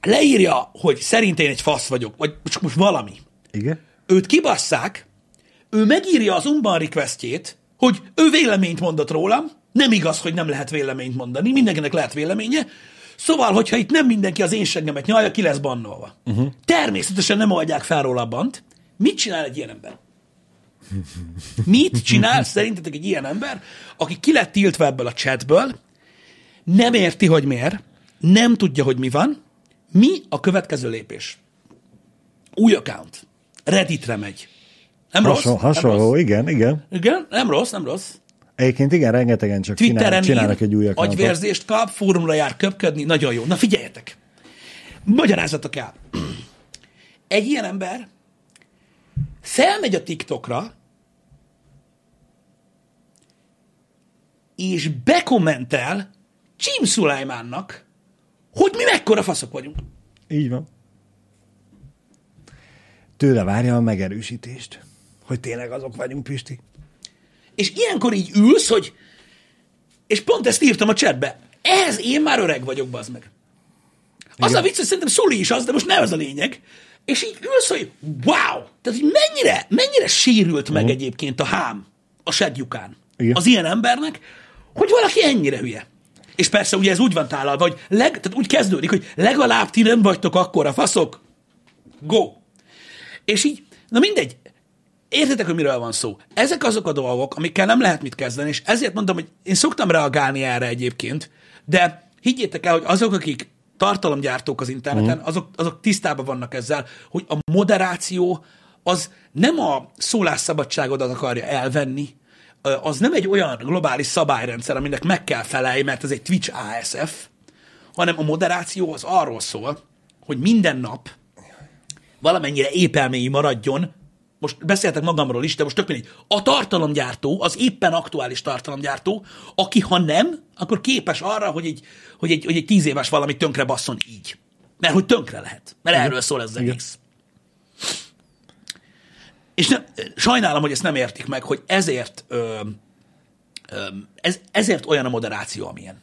leírja, hogy szerint én egy fasz vagyok, vagy csak most valami, Igen. őt kibasszák, ő megírja az umban requestjét, hogy ő véleményt mondott rólam, nem igaz, hogy nem lehet véleményt mondani, mindenkinek lehet véleménye, szóval, hogyha itt nem mindenki az én seggemet nyalja, ki lesz bannolva. Uh-huh. Természetesen nem oldják fel róla a bant. Mit csinál egy ilyen ember? Mit csinál szerintetek egy ilyen ember, aki ki lett tiltva ebből a chatből, nem érti, hogy miért, nem tudja, hogy mi van, mi a következő lépés? Új account. Redditre megy. Nem rossz? Hasonló, Nem rossz. igen, igen. Igen, nem rossz, nem rossz. Egyébként igen, rengetegen csak csinál, Twitteren csinálnak ír, egy új accountot. agyvérzést kap, fórumra jár köpködni, nagyon jó. Na figyeljetek! Magyarázzatok el. Egy ilyen ember felmegy a TikTokra, és bekommentel Jim Sulaimannak, hogy mi mekkora faszok vagyunk. Így van. Tőle várja a megerősítést, hogy tényleg azok vagyunk, Pisti. És ilyenkor így ülsz, hogy és pont ezt írtam a chatbe. Ehhez én már öreg vagyok, bazd meg. Az Igen. a vicc, hogy szerintem Szuli is az, de most nem ez a lényeg. És így ülsz, hogy wow! Tehát, hogy mennyire, mennyire sérült meg egyébként a hám a segjukán Igen. az ilyen embernek, hogy valaki ennyire hülye. És persze ugye ez úgy van tálalva, hogy leg, tehát úgy kezdődik, hogy legalább ti nem vagytok akkora faszok. Go! És így, na mindegy, Értitek, hogy miről van szó? Ezek azok a dolgok, amikkel nem lehet mit kezdeni, és ezért mondom, hogy én szoktam reagálni erre egyébként, de higgyétek el, hogy azok, akik tartalomgyártók az interneten, azok, azok tisztában vannak ezzel, hogy a moderáció az nem a szólásszabadságodat akarja elvenni, az nem egy olyan globális szabályrendszer, aminek meg kell felelj, mert ez egy Twitch ASF, hanem a moderáció az arról szól, hogy minden nap valamennyire épelméi maradjon, most beszéltek magamról is, de most tök mindegy, a tartalomgyártó, az éppen aktuális tartalomgyártó, aki ha nem, akkor képes arra, hogy egy, hogy egy, hogy egy tíz éves valami tönkre basszon így. Mert hogy tönkre lehet. Mert erről szól ez az egész. És nem, sajnálom, hogy ezt nem értik meg, hogy ezért, ö, ö, ez, ezért olyan a moderáció, amilyen.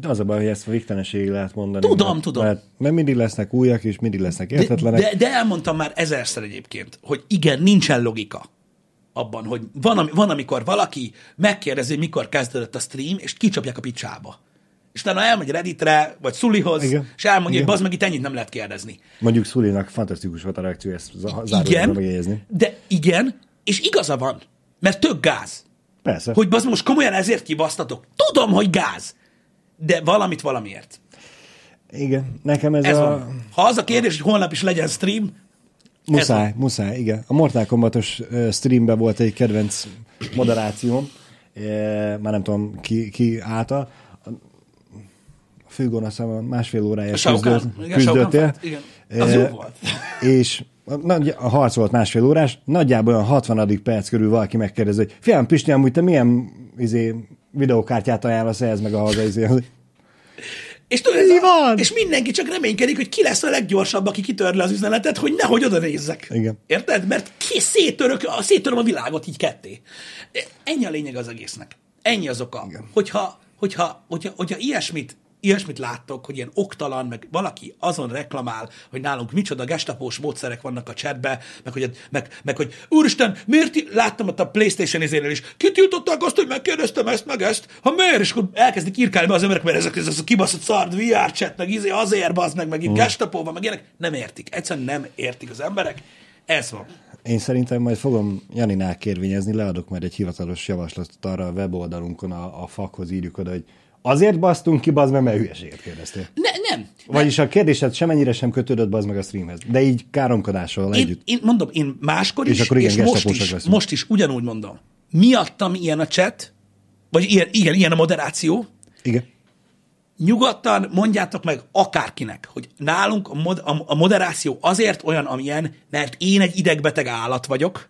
De az a baj, hogy ezt végtelenségig lehet mondani. Tudom, mert, tudom. Mert, mert mindig lesznek újak, és mindig lesznek értetlenek. De, de, de elmondtam már ezerszer egyébként, hogy igen, nincsen logika abban, hogy van, van amikor valaki megkérdezi, hogy mikor kezdődött a stream, és kicsapják a picsába. És utána elmegy Redditre, vagy Sulihoz, Igen. és elmondja, hogy bazd meg itt ennyit nem lehet kérdezni. Mondjuk Szulinak fantasztikus volt a reakció, ezt zárójelben megjegyezni. de igen, és igaza van, mert tök gáz. Persze. Hogy bazd most komolyan ezért kibasztatok. Tudom, hogy gáz, de valamit valamiért. Igen, nekem ez, Ez a... van. Ha az a kérdés, hogy holnap is legyen stream, Muszáj, muszáj, igen. A Mortal Kombatos ö, streamben volt egy kedvenc moderációm, már nem tudom ki, ki által. A főgonoszom másfél órája küzdött, küzdöttél. Igen. Az jó volt. [LAUGHS] És nagy, a harc volt másfél órás, nagyjából olyan 60. perc körül valaki megkérdezi, hogy fiam, Pisti, amúgy te milyen izé, videókártyát ajánlasz ehhez meg a haza izé. És, tudod, ez a, és mindenki csak reménykedik, hogy ki lesz a leggyorsabb, aki kitörli az üzenetet, hogy nehogy oda nézzek. Igen. Érted? Mert ki széttörök, a, széttöröm a világot így ketté. Ennyi a lényeg az egésznek. Ennyi az oka. Hogyha, hogyha, hogyha, hogyha ilyesmit, ilyesmit láttok, hogy ilyen oktalan, meg valaki azon reklamál, hogy nálunk micsoda gestapós módszerek vannak a chatbe, meg hogy, meg, meg hogy úristen, miért ti- láttam ott a Playstation izénél is, kitiltották azt, hogy megkérdeztem ezt, meg ezt, ha miért, és akkor elkezdik írkálni be az emberek, mert ezek, ez a kibaszott szard VR chat, meg izé azért bazd meg, meg itt gestapó van, meg ilyenek, nem értik. Egyszerűen nem értik az emberek. Ez van. Én szerintem majd fogom Janinál kérvényezni, leadok majd egy hivatalos javaslatot arra a weboldalunkon, a, a fakhoz írjuk oda, hogy azért basztunk ki, bazd meg, mert hülyeséget kérdeztél. Ne, nem. Vagyis a kérdésed semennyire sem kötődött bazd meg a streamhez, de így káromkodással Én, együtt. én mondom, én máskor És is, akkor igen, és most is, leszünk. most is ugyanúgy mondom. Miattam ilyen a chat, vagy ilyen, igen, ilyen a moderáció, Igen. nyugodtan mondjátok meg akárkinek, hogy nálunk a, mod, a, a moderáció azért olyan, amilyen, mert én egy idegbeteg állat vagyok,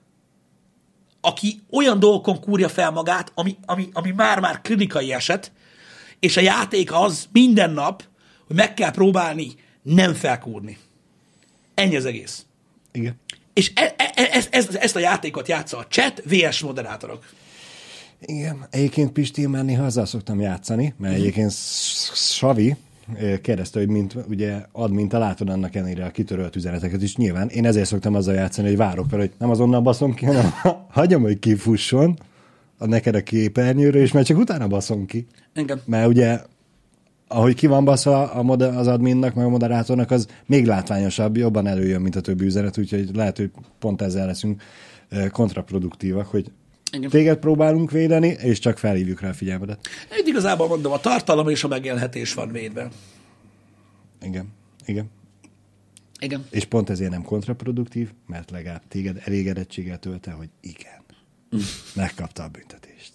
aki olyan dolgokon kúrja fel magát, ami, ami, ami már-már klinikai eset, és a játék az minden nap, hogy meg kell próbálni nem felkúrni. Ennyi az egész. Igen. És e, e, e, ezt, ezt, a játékot játsza a chat VS moderátorok. Igen. Egyébként Pisti, én már néha azzal szoktam játszani, mert egyébként S- Savi eh, kérdezte, hogy mint, ugye ad, mint a látod annak ellenére a kitörölt üzeneteket is nyilván. Én ezért szoktam azzal játszani, hogy várok fel, hogy nem azonnal baszom ki, hanem [LAUGHS] hagyom, hogy kifusson a neked a képernyőről, és már csak utána baszom ki. Engem. Mert ugye, ahogy ki van baszva a moder- az adminnak, meg a moderátornak, az még látványosabb, jobban előjön, mint a többi üzenet, úgyhogy lehet, hogy pont ezzel leszünk kontraproduktívak, hogy Igen. téged próbálunk védeni, és csak felhívjuk rá a figyelmedet. Én igazából mondom, a tartalom és a megélhetés van védve. Igen, igen. Igen. És pont ezért nem kontraproduktív, mert legalább téged elégedettséggel tölte, hogy igen, megkapta a büntetést.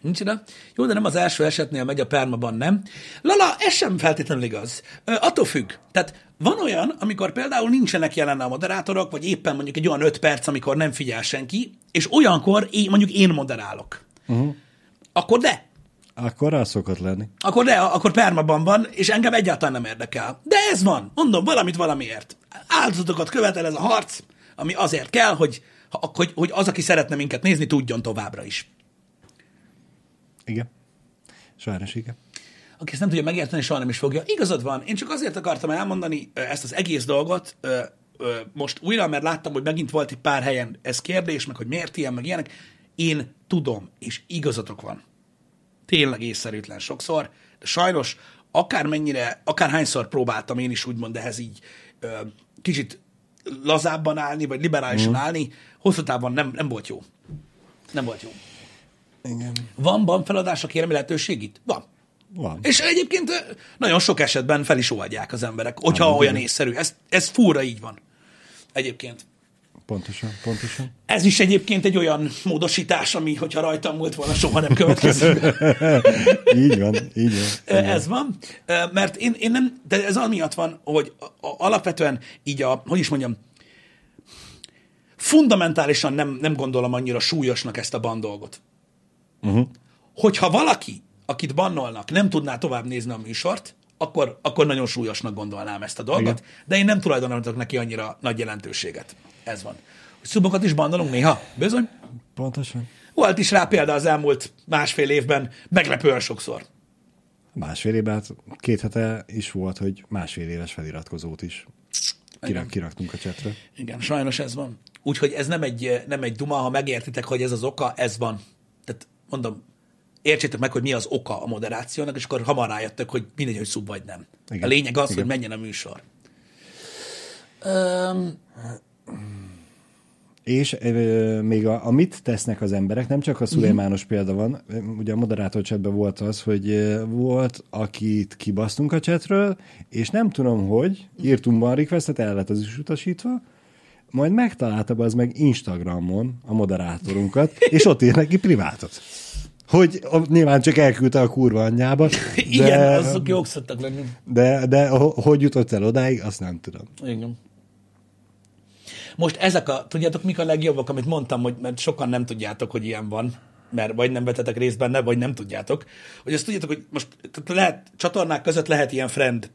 Nincs ide? Jó, de nem az első esetnél megy a permaban, nem? Lala, ez sem feltétlenül igaz. Ö, attól függ. Tehát van olyan, amikor például nincsenek jelen a moderátorok, vagy éppen mondjuk egy olyan öt perc, amikor nem figyel senki, és olyankor én, mondjuk én moderálok. Uh-huh. akkor de. Akkor rá szokott lenni. Akkor de, akkor permaban van, és engem egyáltalán nem érdekel. De ez van. Mondom, valamit valamiért. Áldozatokat követel ez a harc, ami azért kell, hogy, hogy, hogy az, aki szeretne minket nézni, tudjon továbbra is. Igen. Sajnos igen. Aki ezt nem tudja megérteni, soha nem is fogja. Igazad van, én csak azért akartam elmondani ezt az egész dolgot, most újra, mert láttam, hogy megint volt egy pár helyen ez kérdés, meg hogy miért ilyen, meg ilyenek. Én tudom, és igazatok van. Tényleg észszerűtlen sokszor, de sajnos akármennyire, akárhányszor próbáltam én is úgymond ehhez így kicsit lazábban állni, vagy liberálisan mm. állni, hosszú távon nem, nem volt jó. Nem volt jó. Igen. Van, van feladásra kérem lehetőség itt? Van. Van. És egyébként nagyon sok esetben fel is oldják az emberek, hogyha Ah, olyan igen. észszerű. Ez, ez fúra így van. Egyébként. Pontosan, pontosan. Ez is egyébként egy olyan módosítás, ami, hogyha rajtam múlt volna, soha nem következik. [LAUGHS] Így van, így van. Ez van, mert én, én nem, de ez amiatt van, hogy a, a, alapvetően így a, hogy is mondjam, fundamentálisan nem, nem gondolom annyira súlyosnak ezt a bandolgot. Uh-huh. Hogyha valaki, akit bannolnak, nem tudná tovább nézni a műsort, akkor, akkor nagyon súlyosnak gondolnám ezt a dolgot, Igen. de én nem tulajdonítok neki annyira nagy jelentőséget. Ez van. Hogy szubokat is bannolunk néha? Bizony. Pontosan. Volt is rá példa az elmúlt másfél évben, meglepően sokszor. Másfél évben, hát két hete is volt, hogy másfél éves feliratkozót is kirak, kiraktunk a csetre. Igen, sajnos ez van. Úgyhogy ez nem egy, nem egy duma, ha megértitek, hogy ez az oka, ez van. Tehát mondom, értsétek meg, hogy mi az oka a moderációnak, és akkor hamar rájöttök, hogy mindegy, hogy szub vagy nem. Igen. A lényeg az, Igen. hogy menjen a műsor. Öm, És ö, még a, amit tesznek az emberek, nem csak a Szulejmános példa van, ugye a moderátor chatben volt az, hogy ö, volt, akit kibasztunk a chatről, és nem tudom, hogy írtunk van requestet, el lett az is utasítva, majd megtalálta az meg Instagramon a moderátorunkat, és ott ír neki privátot. Hogy nyilván csak elküldte a kurva anyjába, [LAUGHS] igen, de, azok jók szoktak lenni. de, de ho- hogy jutott el odáig, azt nem tudom. Igen. Most ezek a, tudjátok, mik a legjobbak, amit mondtam, hogy mert sokan nem tudjátok, hogy ilyen van, mert vagy nem vetetek részt benne, vagy nem tudjátok, hogy azt tudjátok, hogy most lehet, csatornák között lehet ilyen friend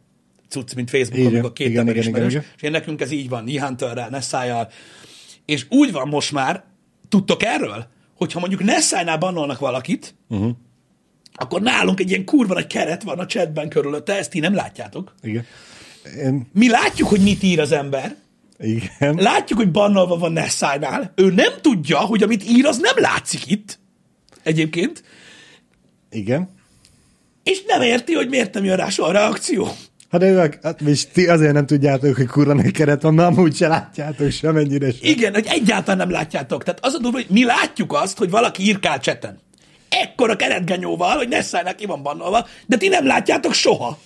cucc, mint Facebookon, Igen, amikor két igen, ember igen, igen, ismerős, igen. és én nekünk ez így van, Nihunterrel, Nessájjal, és úgy van most már, tudtok erről, hogyha mondjuk Nessájnál bannolnak valakit, uh-huh. akkor nálunk egy ilyen kurva nagy keret van a chatben körülötte, ezt ti nem látjátok. Igen. Én, Mi látjuk, hogy mit ír az ember, igen. Látjuk, hogy bannolva van Nessai-nál. Ő nem tudja, hogy amit ír, az nem látszik itt. Egyébként. Igen. És nem érti, hogy miért nem jön rá soha reakció. Hát, ők, hát és ti azért nem tudjátok, hogy kurva nagy keret van, mert amúgy se látjátok semennyire sem. Igen, hogy egyáltalán nem látjátok. Tehát az a durva, hogy mi látjuk azt, hogy valaki írkál cseten. Ekkora keretgenyóval, hogy Nessai-nak ki van bannolva, de ti nem látjátok soha.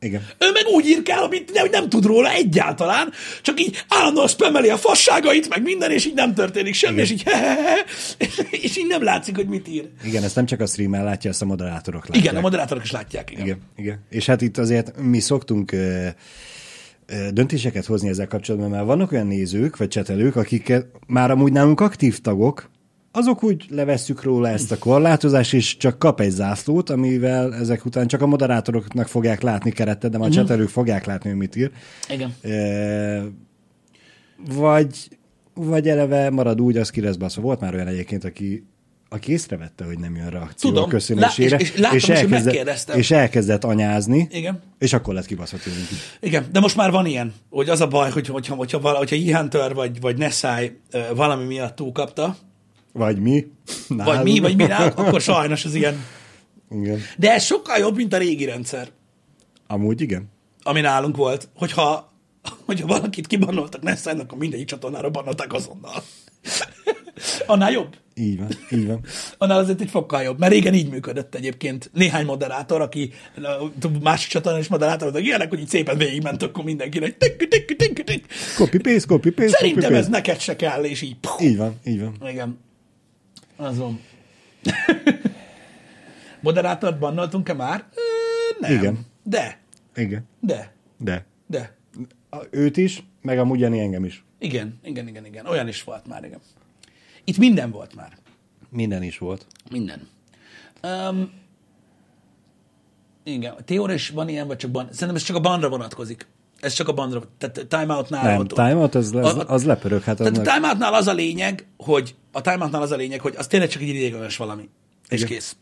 Igen. Ő meg úgy írkál, amit nem, nem tud róla egyáltalán, csak így állandóan spameli a fasságait, meg minden, és így nem történik semmi, Igen. és így hehehe, [LAUGHS] és így nem látszik, hogy mit ír. Igen, ezt nem csak a streamen látja, ezt a moderátorok látják. Igen, a moderátorok is látják. Igen. Igen, igen. És hát itt azért mi szoktunk ö, ö, döntéseket hozni ezzel kapcsolatban, mert vannak olyan nézők, vagy csetelők, akik már amúgy nálunk aktív tagok, azok úgy levesszük róla ezt a korlátozást, és csak kap egy zászlót, amivel ezek után csak a moderátoroknak fogják látni keretet, de már a csetelők fogják látni, hogy mit ír. Igen. Ö, vagy, vagy eleve marad úgy, az ki lesz baszva. Volt már olyan egyébként, aki aki észrevette, hogy nem jön reakció Tudom. a köszönésére, Lá- és- és láttam hogy elkezdett, és elkezdett anyázni, Igen. és akkor lett kibaszva tőlünk. Igen, de most már van ilyen, hogy az a baj, hogy hogyha, hogyha, hogyha E-Hunter vagy, vagy Nessai valami miatt túlkapta, Vagy mi. vagy Nálunk. mi, vagy mi nálunk, akkor sajnos az ilyen. Igen. De ez sokkal jobb, mint a régi rendszer, Amúgy igen. ami nálunk volt, hogyha, hogyha valakit kibannoltak Nessai-nak, akkor mindegyik csatornára bannolták azonnal. Annál jobb. Így van, így van. Annál azért egy fokkal jobb, mert régen így működött egyébként. Néhány moderátor, aki másik csatornán is moderátor, de ilyenek, hogy így szépen végigment, akkor mindenkinek tikk, tikk, tikk, tikk. Copy paste, copy paste, copy Szerintem ez paste. neked se kell, és így. Puh. Így van, így van. Igen. Az van. [LAUGHS] Moderátort bannoltunk-e már? Ö, nem. Igen. De. Igen. De. De. De. A, őt is, meg amúgy Jani engem is. Igen, igen, igen, igen. Olyan is volt már, igen. Itt minden volt már. Minden is volt. Minden. Um, igen, a Teóra is van ilyen, vagy csak ban? Szerintem ez csak a bandra vonatkozik. Ez csak a bandra, tehát timeoutnál. Nem, ott- timeout, az, az, A- a- az lepörög. Hát Tehát a annak, timeoutnál az a lényeg, hogy a timeoutnál az a lényeg, hogy az tényleg csak egy ideiglenes valami. És Igen. kész.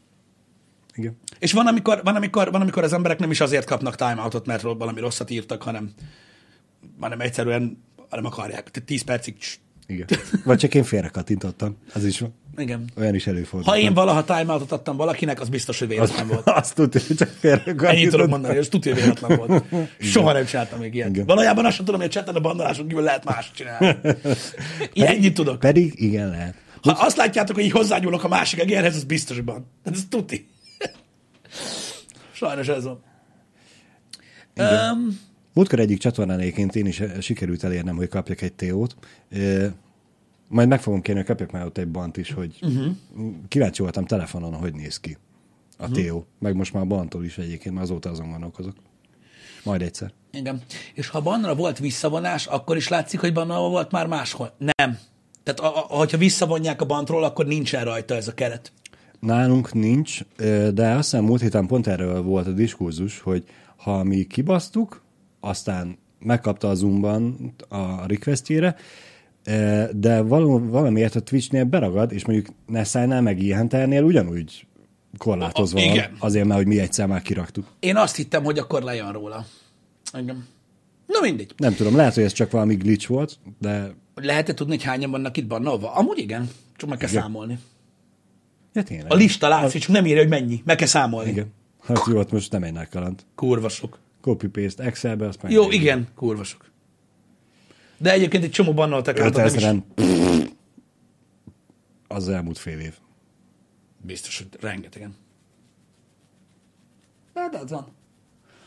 igen. És van amikor, van, amikor, van, amikor az emberek nem is azért kapnak timeoutot, mert valami rosszat írtak, hanem, hanem egyszerűen nem akarják. Tehát 10 percig. Igen. [LAUGHS] Vagy csak én félre kattintottam. Az is van. Igen. Olyan is előfordul. Ha én valaha timeoutot adtam valakinek, az biztos, hogy véletlen volt. [LAUGHS] Azt tudja, hogy csak félre Ennyit tudok kattintottam. mondani, hogy ez tudja, hogy véletlen volt. [LAUGHS] Soha nem csináltam még ilyet. Igen. Valójában azt sem tudom, hogy a cseten a bandaláson kívül lehet más csinálni. Ilyen, ennyit tudok. Pedig igen lehet. Ha azt látjátok, hogy így hozzányúlok a másik egérhez, az biztosban. Ez tuti. Sajnos ez van. Um, Múltkor egyik csatornán egyébként én is eh, sikerült elérnem, hogy kapjak egy TO-t. Majd meg fogom kérni, hogy kapjak már ott egy bant is, hogy uh-huh. kíváncsi voltam telefonon, hogy néz ki a Mhm. TO. Meg most már a bantól is egyébként, mert azóta azon gondolkozok. Majd egyszer. igen. És ha bannra volt visszavonás, akkor is látszik, hogy banna volt már máshol. Nem. Tehát a, a, hogyha visszavonják a bantról, akkor nincsen rajta ez a keret. Nálunk nincs, de azt hiszem múlt héten pont erről volt a diskurzus, hogy ha mi kibasztuk, aztán megkapta a Zoomban a requestjére, ö, de valami, valamiért a Twitchnél beragad, és mondjuk Nessai-nál meg Ihenternél ugyanúgy korlátozva A- igen. azért, mert hogy mi egyszer már kiraktuk. Én azt hittem, hogy akkor lejön róla. Igen. Na mindegy. Nem tudom, lehet, hogy ez csak valami glitch volt, de lehet-e tudni, hogy hányan vannak itt bannolva? Amúgy igen. Csak meg kell Igen. számolni. ja, tényleg. A lista látszik, csak nem írja, hogy mennyi. Meg kell számolni. Igen. Hát jó, ott most nem egy nagy kaland. Kurva sok. Copy-paste Excelbe, azt meg Jó, igen, kurva sok. De egyébként egy csomó bannoltak át, is. 5000-en. Az elmúlt fél év. Biztos, hogy rengetegen. Hát az van.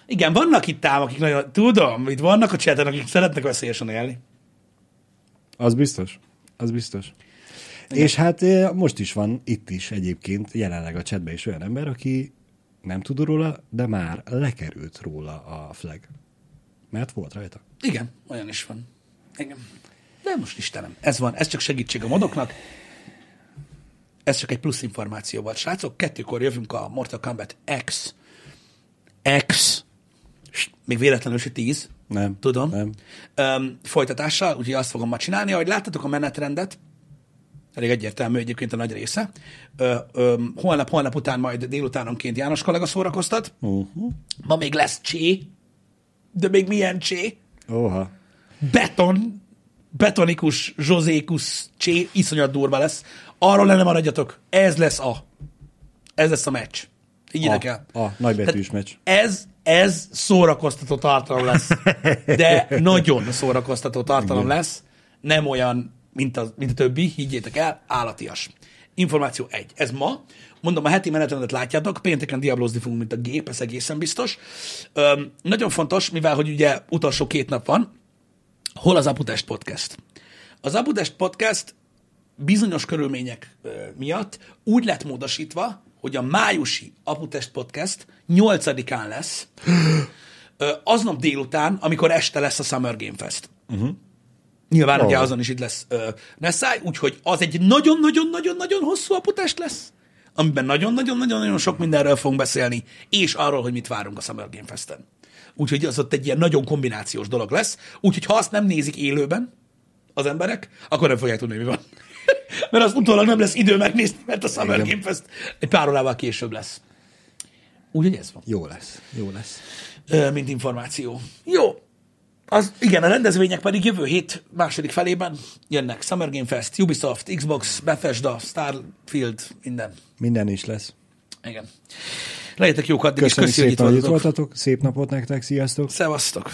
Igen, vannak itt ám, akik nagyon, tudom, itt vannak a cseten, akik szeretnek veszélyesen élni. Az biztos. Az biztos. Igen. És hát eh, most is van itt is egyébként jelenleg a chatben is olyan ember, aki nem tud róla, de már lekerült róla a flag. Mert volt rajta. Igen, olyan is van. Igen. De most Istenem, ez van, ez csak segítség a modoknak. Ez csak egy plusz információ volt. Srácok, kettőkor jövünk a Mortal Kombat X. X. Még véletlenül se 10. Nem. Tudom. Nem. Öm, folytatással, úgyhogy azt fogom ma csinálni. Ahogy láttatok a menetrendet, elég egyértelmű egyébként a nagy része. Ö, ö, holnap, holnap után majd délutánonként János kollega szórakoztat. Uh-huh. Ma még lesz csé, de még milyen csé? Oha. beton, betonikus, zsozékus csé, iszonyat durva lesz. Arról le nem maradjatok. Ez lesz a. Ez lesz a meccs. Higgyétek el. A, a nagybetűs meccs. Ez, ez szórakoztató tartalom lesz. De nagyon szórakoztató tartalom Igen. lesz. Nem olyan, mint a, mint a többi, higgyétek el, állatias. Információ egy. Ez ma. Mondom, a heti menetrendet látjátok, pénteken diablozni fogunk, mint a gép, ez egészen biztos. Öm, nagyon fontos, mivel hogy ugye utolsó két nap van, hol az Aputest Podcast? Az Aputest Podcast bizonyos körülmények ö, miatt úgy lett módosítva, hogy a májusi Aputest Podcast 8-án lesz, ö, aznap délután, amikor este lesz a Summer Game Fest. Uh-huh. Nyilván Ó. ugye azon is itt lesz ö, Nessai, úgyhogy az egy nagyon-nagyon-nagyon-nagyon hosszú aputest lesz, amiben nagyon-nagyon-nagyon sok mindenről fogunk beszélni, és arról, hogy mit várunk a Summer Game Festen. Úgyhogy az ott egy ilyen nagyon kombinációs dolog lesz. Úgyhogy ha azt nem nézik élőben az emberek, akkor nem fogják tudni, mi van. [LAUGHS] mert az utólag nem lesz idő megnézni, mert a Summer Igen. Game Fest egy pár órával később lesz. Úgyhogy ez van Jó lesz. Jó lesz. ö, mint információ. Jó. Az, igen, a rendezvények pedig jövő hét második felében jönnek. Summer Game Fest, Ubisoft, Xbox, Bethesda, Starfield, minden. Minden is lesz. Igen. Legyetek jók addig, és Köszönjük köszi, hogy itt szépen, hogy itt voltatok. voltatok. Szép napot nektek, sziasztok! Szevasztok.